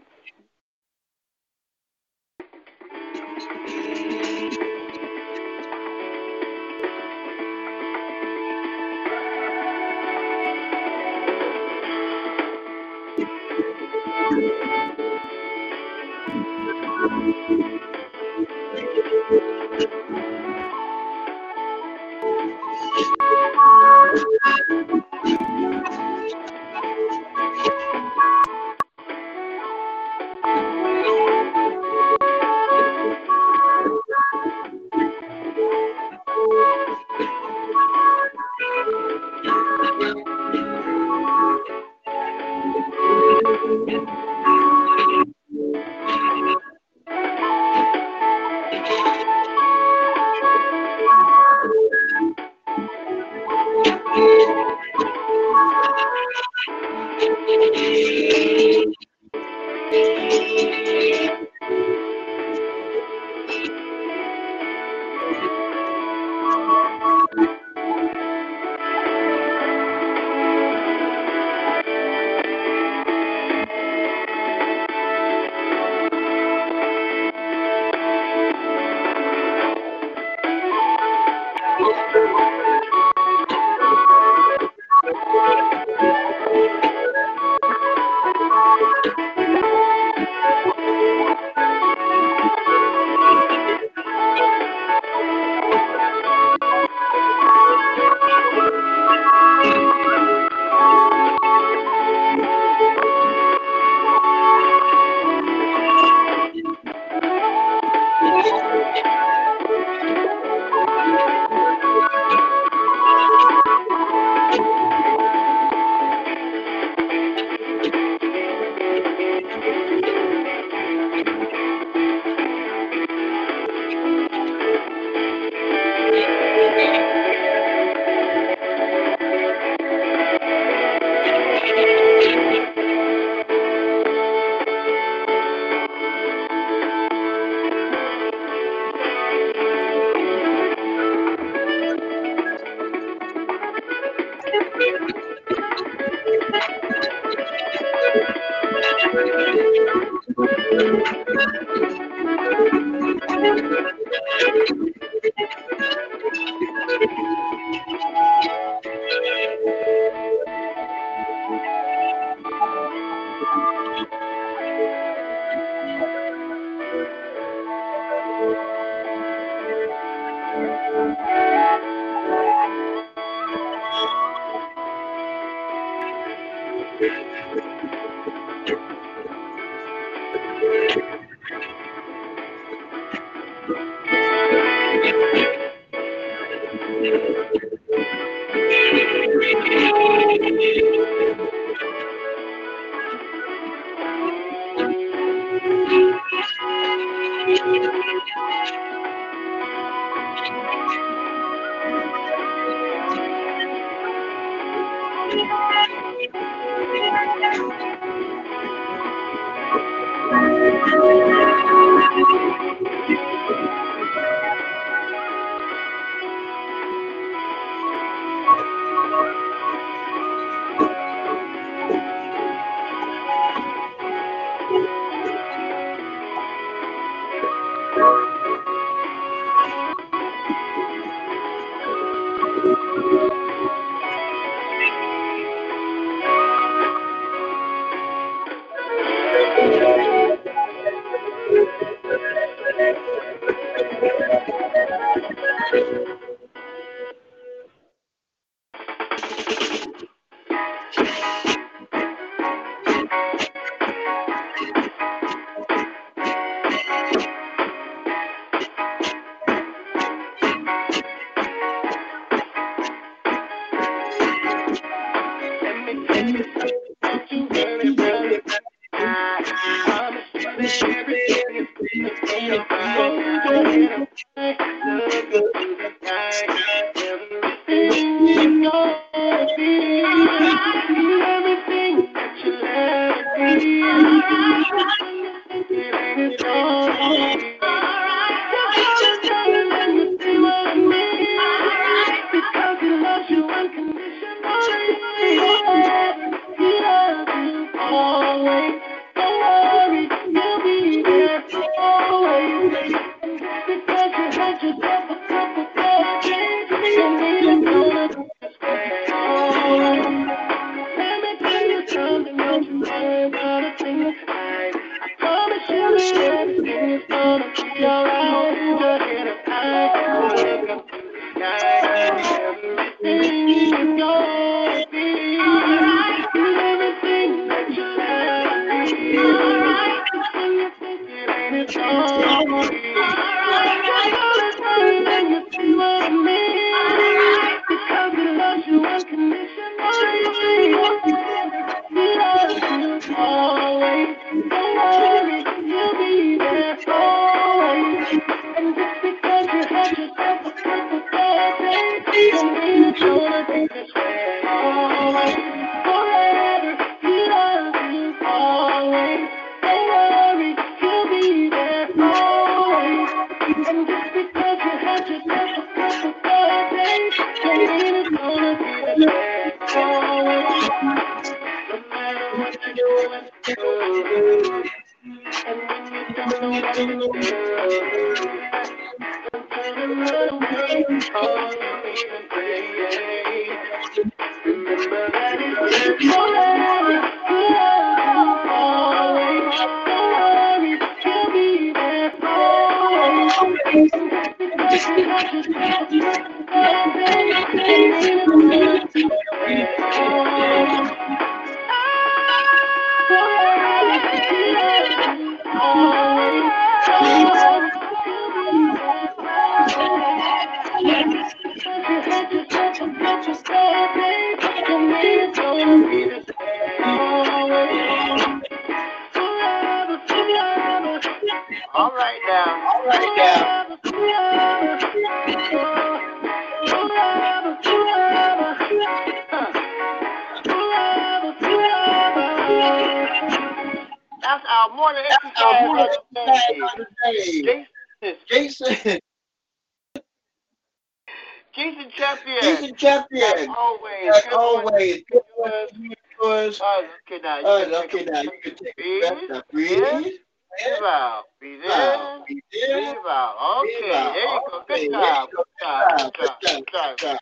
As Good morning. always. Good morning, yours. All right, okay, now. You All can right, take okay, a now you can take a breath. breathe. Now in, breathe. Breathe out. Breathe in. Out. Breathe in. Breathe out. Okay, Breathe out. there you go. Okay, Good there job. you go. Good job. Good Good job. job. Good job. Good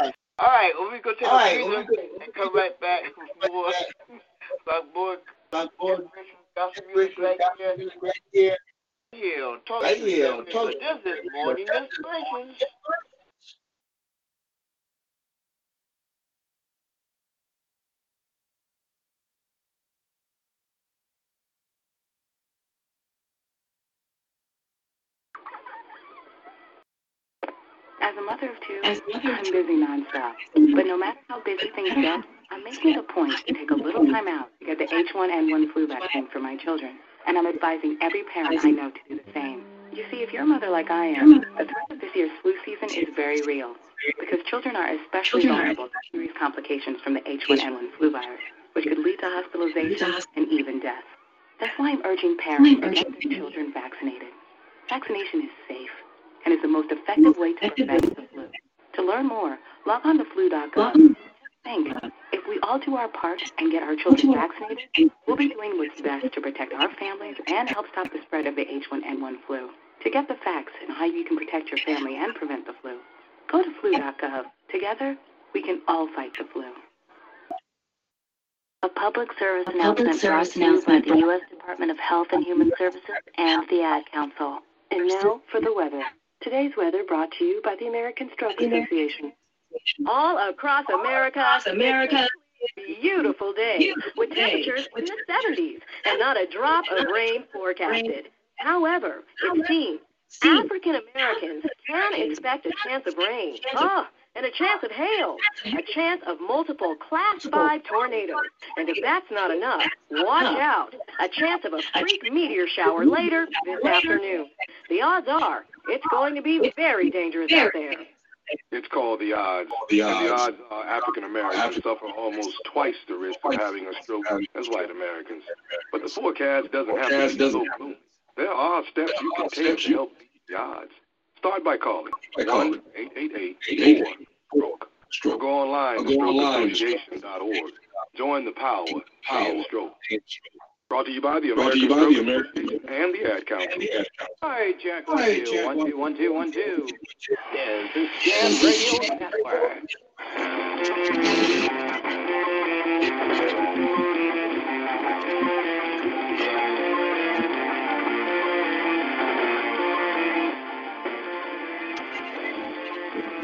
job. All right, well, we go take All a right, breather well, we and come right back with more Blackboard Blackboard gospel music right here. right here. Here on Talk Right to here Me. on Talk This is Morning Inspirations. As a mother of two, I'm busy nonstop. But no matter how busy things get, I'm making it a point to take a little time out to get the H1N1 flu vaccine for my children. And I'm advising every parent I know to do the same. You see, if you're a mother like I am, the threat of this year's flu season is very real because children are especially vulnerable to serious complications from the H1N1 flu virus, which could lead to hospitalization and even death. That's why I'm urging parents to get their children vaccinated. Vaccination is safe and is the most effective way to prevent the flu. To learn more, log on to flu.gov. Think, if we all do our part and get our children vaccinated, we'll be doing what's best to protect our families and help stop the spread of the H1N1 flu. To get the facts and how you can protect your family and prevent the flu, go to flu.gov. Together, we can all fight the flu. A public service A announcement public service to you by the U.S. Department of Health and Human Services and the Ad Council. And now for the weather. Today's weather brought to you by the American Stroke Association. All across America, America. it's a beautiful day with temperatures in the 70s and not a drop of rain forecasted. However, it seems African Americans can expect a chance of rain. Ah, and a chance of hail, a chance of multiple class 5 tornadoes. And if that's not enough, watch out. A chance of a freak meteor shower later this afternoon. The odds are it's going to be very dangerous out there. It's called the odds. The And the odds. odds are African Americans suffer almost twice the risk of having a stroke as white Americans. But the forecast doesn't have to be so doesn't- gloomy. There are steps you can take to help beat the odds. Start by calling By calling 1-888-4 stroke. Or go online to go online. strokeassociation.org. Join the power, Power. and stroke. Brought to you by the to American by the American and the Ad Council. and the Ad Council. All right, Jack. One, Hi, two, Jack. one, two, one, two, one, two. This is Jam Radio Network.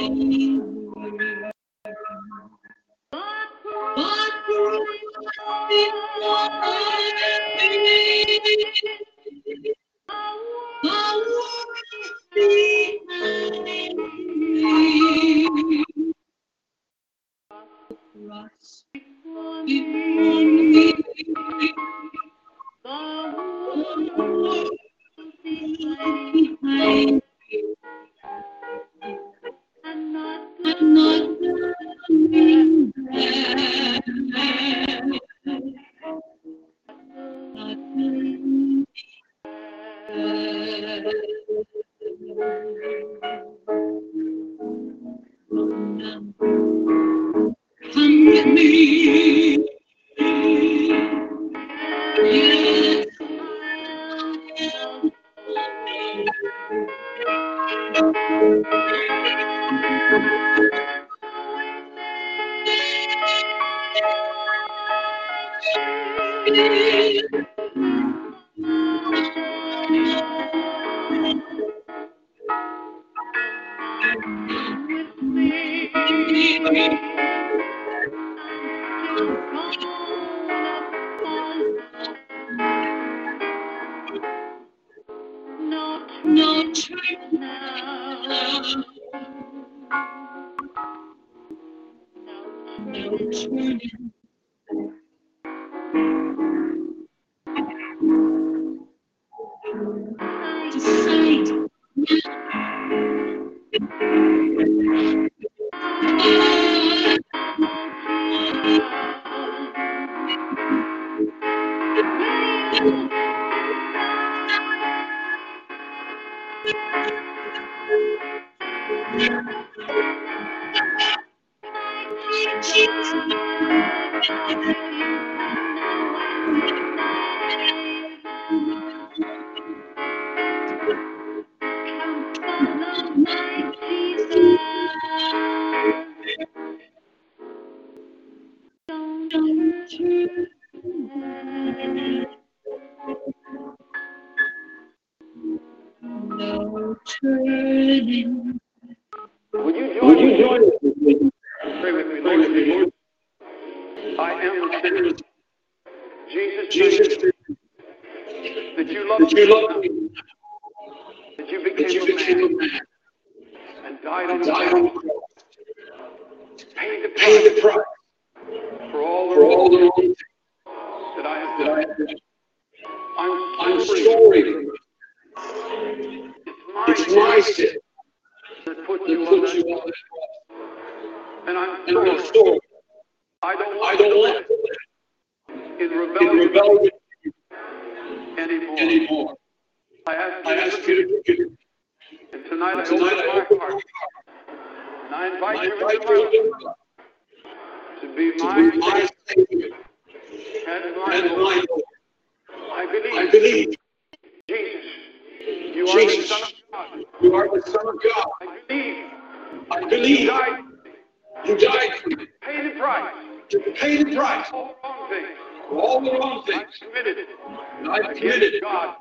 behind that I've committed God.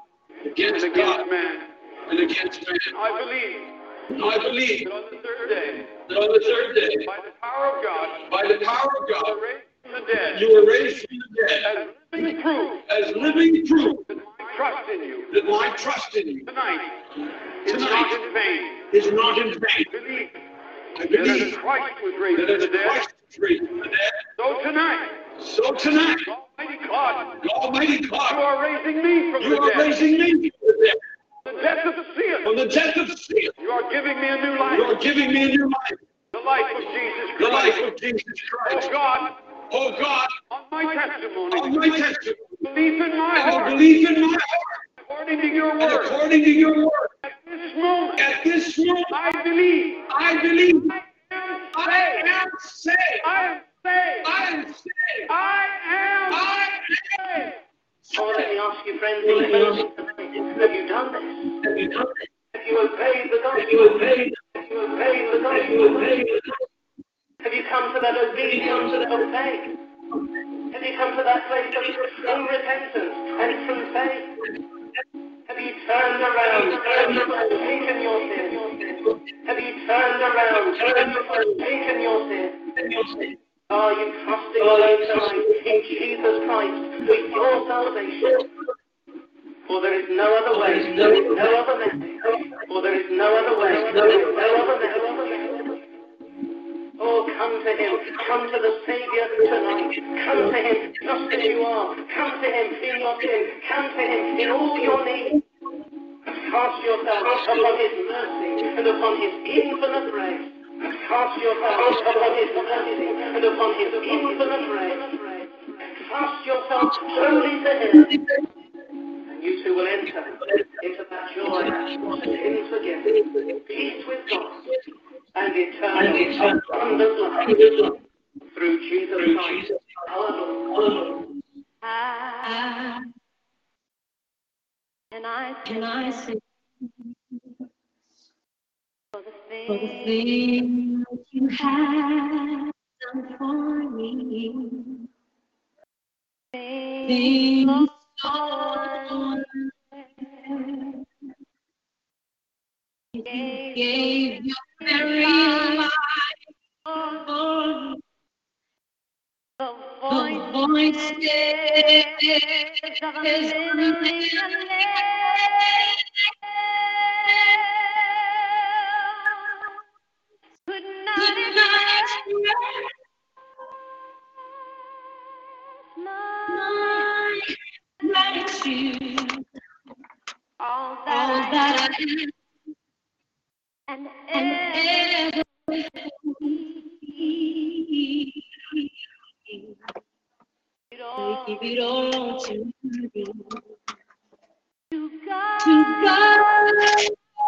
Against and God. man. and against man. I believe. I believe. That on the third day, that on the third day, by the power of God, by the power of God, from the dead. you were raised from the dead. As living proof. As living proof. That my trust in you. That my trust in you. Tonight is Tonight. not in vain. is not in vain. Believe I that believe as Christ was raised that from as the dead, Christ was raised from the dead, so tonight, so tonight, Almighty God, Almighty God, you are raising me from you the are dead. raising me from the dead, The death of sin. from the death of sin. You are giving me a new life. You are giving me a new life, The life of Jesus the life of Jesus Christ. Oh God, Oh God, on my testimony, on my testimony, belief in my and heart, belief in my heart, according to your and word, according to your word, at this moment, at this moment, I believe I believe I am I saved. am saved. I am saved. I am saved. I am I saved. So let me ask you, friends, in fellowship tonight, have you done this? Have you done this? Have you obeyed the gospel? Have you obeyed? Have you obeyed the Have you gospel? obeyed? Have you come to that obedience of faith? Have you come to that place of true repentance and true faith? Have you turned around and forsaken your sin? Have you turned around and forsaken your sin? Are you trusting in Jesus Christ with your salvation? For there is no other way, there is no other method. For there is no other way, there is no other method. Oh, come to Him. Come to the Savior tonight. Come to Him just as you are. Come to Him in your sin. Come to Him in all your needs. Cast yourself upon His mercy and upon His infinite grace. Cast your yourself upon His mercy and upon His infinite grace. Cast yourself wholly to Him. And you too will enter into that joy, sins forgiven, peace with God, and eternal abundant life through Jesus Christ, our Lord. Ah. Ah. And I can I say for the things you have done for me. Things so You gave your very life for me. The voices of express my gratitude. All that I am and ever be. I give it all to you. To God.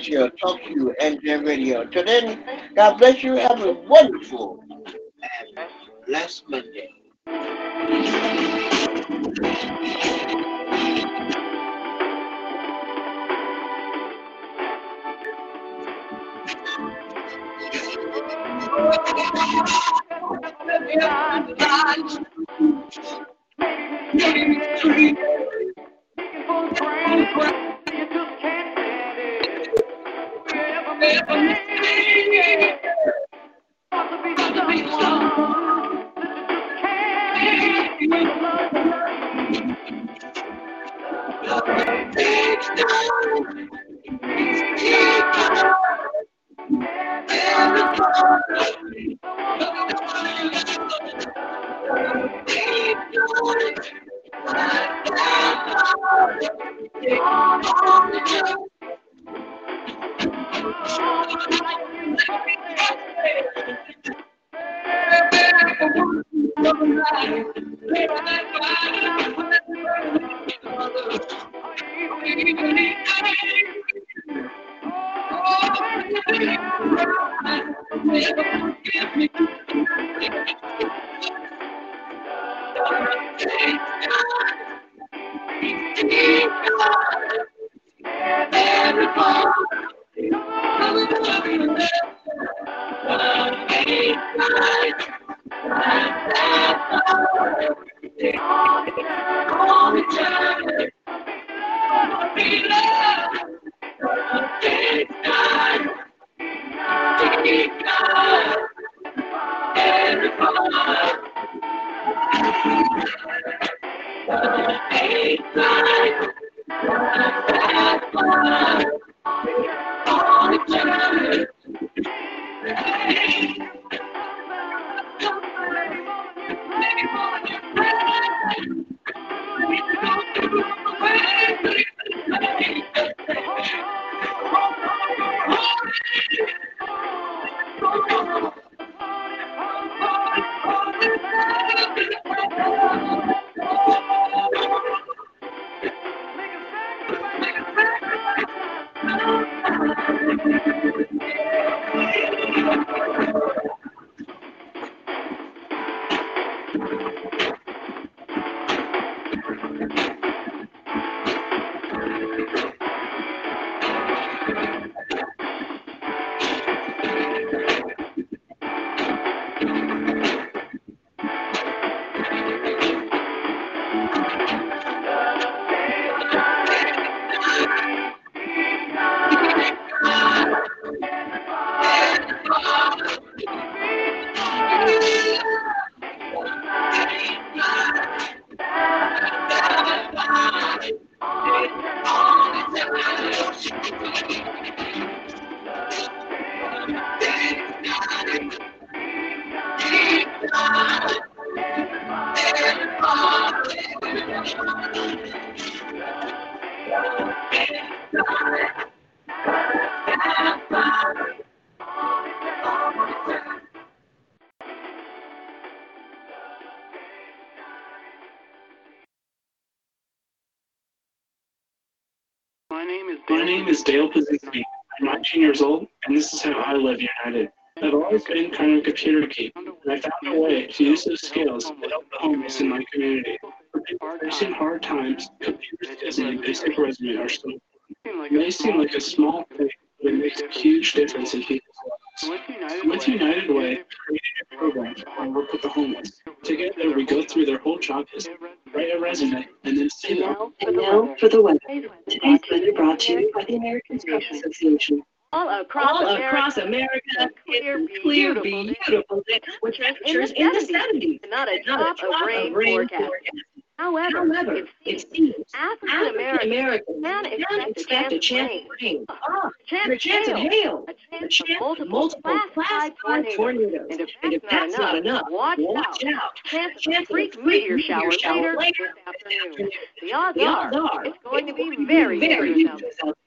here. Talk to you, NJ Radio. Till then, God bless you. Have a wonderful My Dale. I'm 19 years old, and this is how I live united. I've always been kind of a computer geek, and I found a way to use those skills to help the homeless in my community. For people facing hard times, computer skills and a basic resume are so America, clear, clear, beautiful, beautiful day with temperatures in the 70s. and not a Not a drop drop of rain of rain forecast. However, However, it it seems African African Americans Americans can can expect expect a a chance chance of of rain. Ah, a chance of hail, a a chance chance of of multiple, multiple class-five class-five tornadoes. tornadoes. And if And if that's not enough, watch watch out. out. Chance of a Chance of a freak freak meteor meteor shower shower later later this afternoon. The odds The odds are are it's going to be it's very very dangerous out dangerous out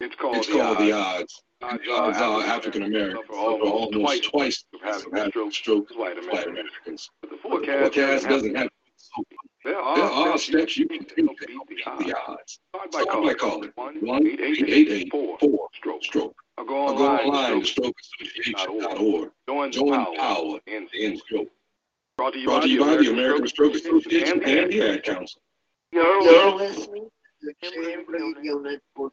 It's called, It's the, called the odds. odds. Odds Uh, odds are uh, African Americans suffer suffer almost almost twice twice of as having stroke stroke as white Americans. Americans. But the The forecast, forecast doesn't have so There there are, are steps steps you can take to help beat beat the odds. Start by Start calling by calling 1 one eight eight eight four stroke. stroke. Or go Or go online online to to strokeassociation.org. Join Join power, the power in end stroke. Brought to you Brought by you by the American Stroke Association and the Ad Council. You're You're listening listening to Jam Radio Network.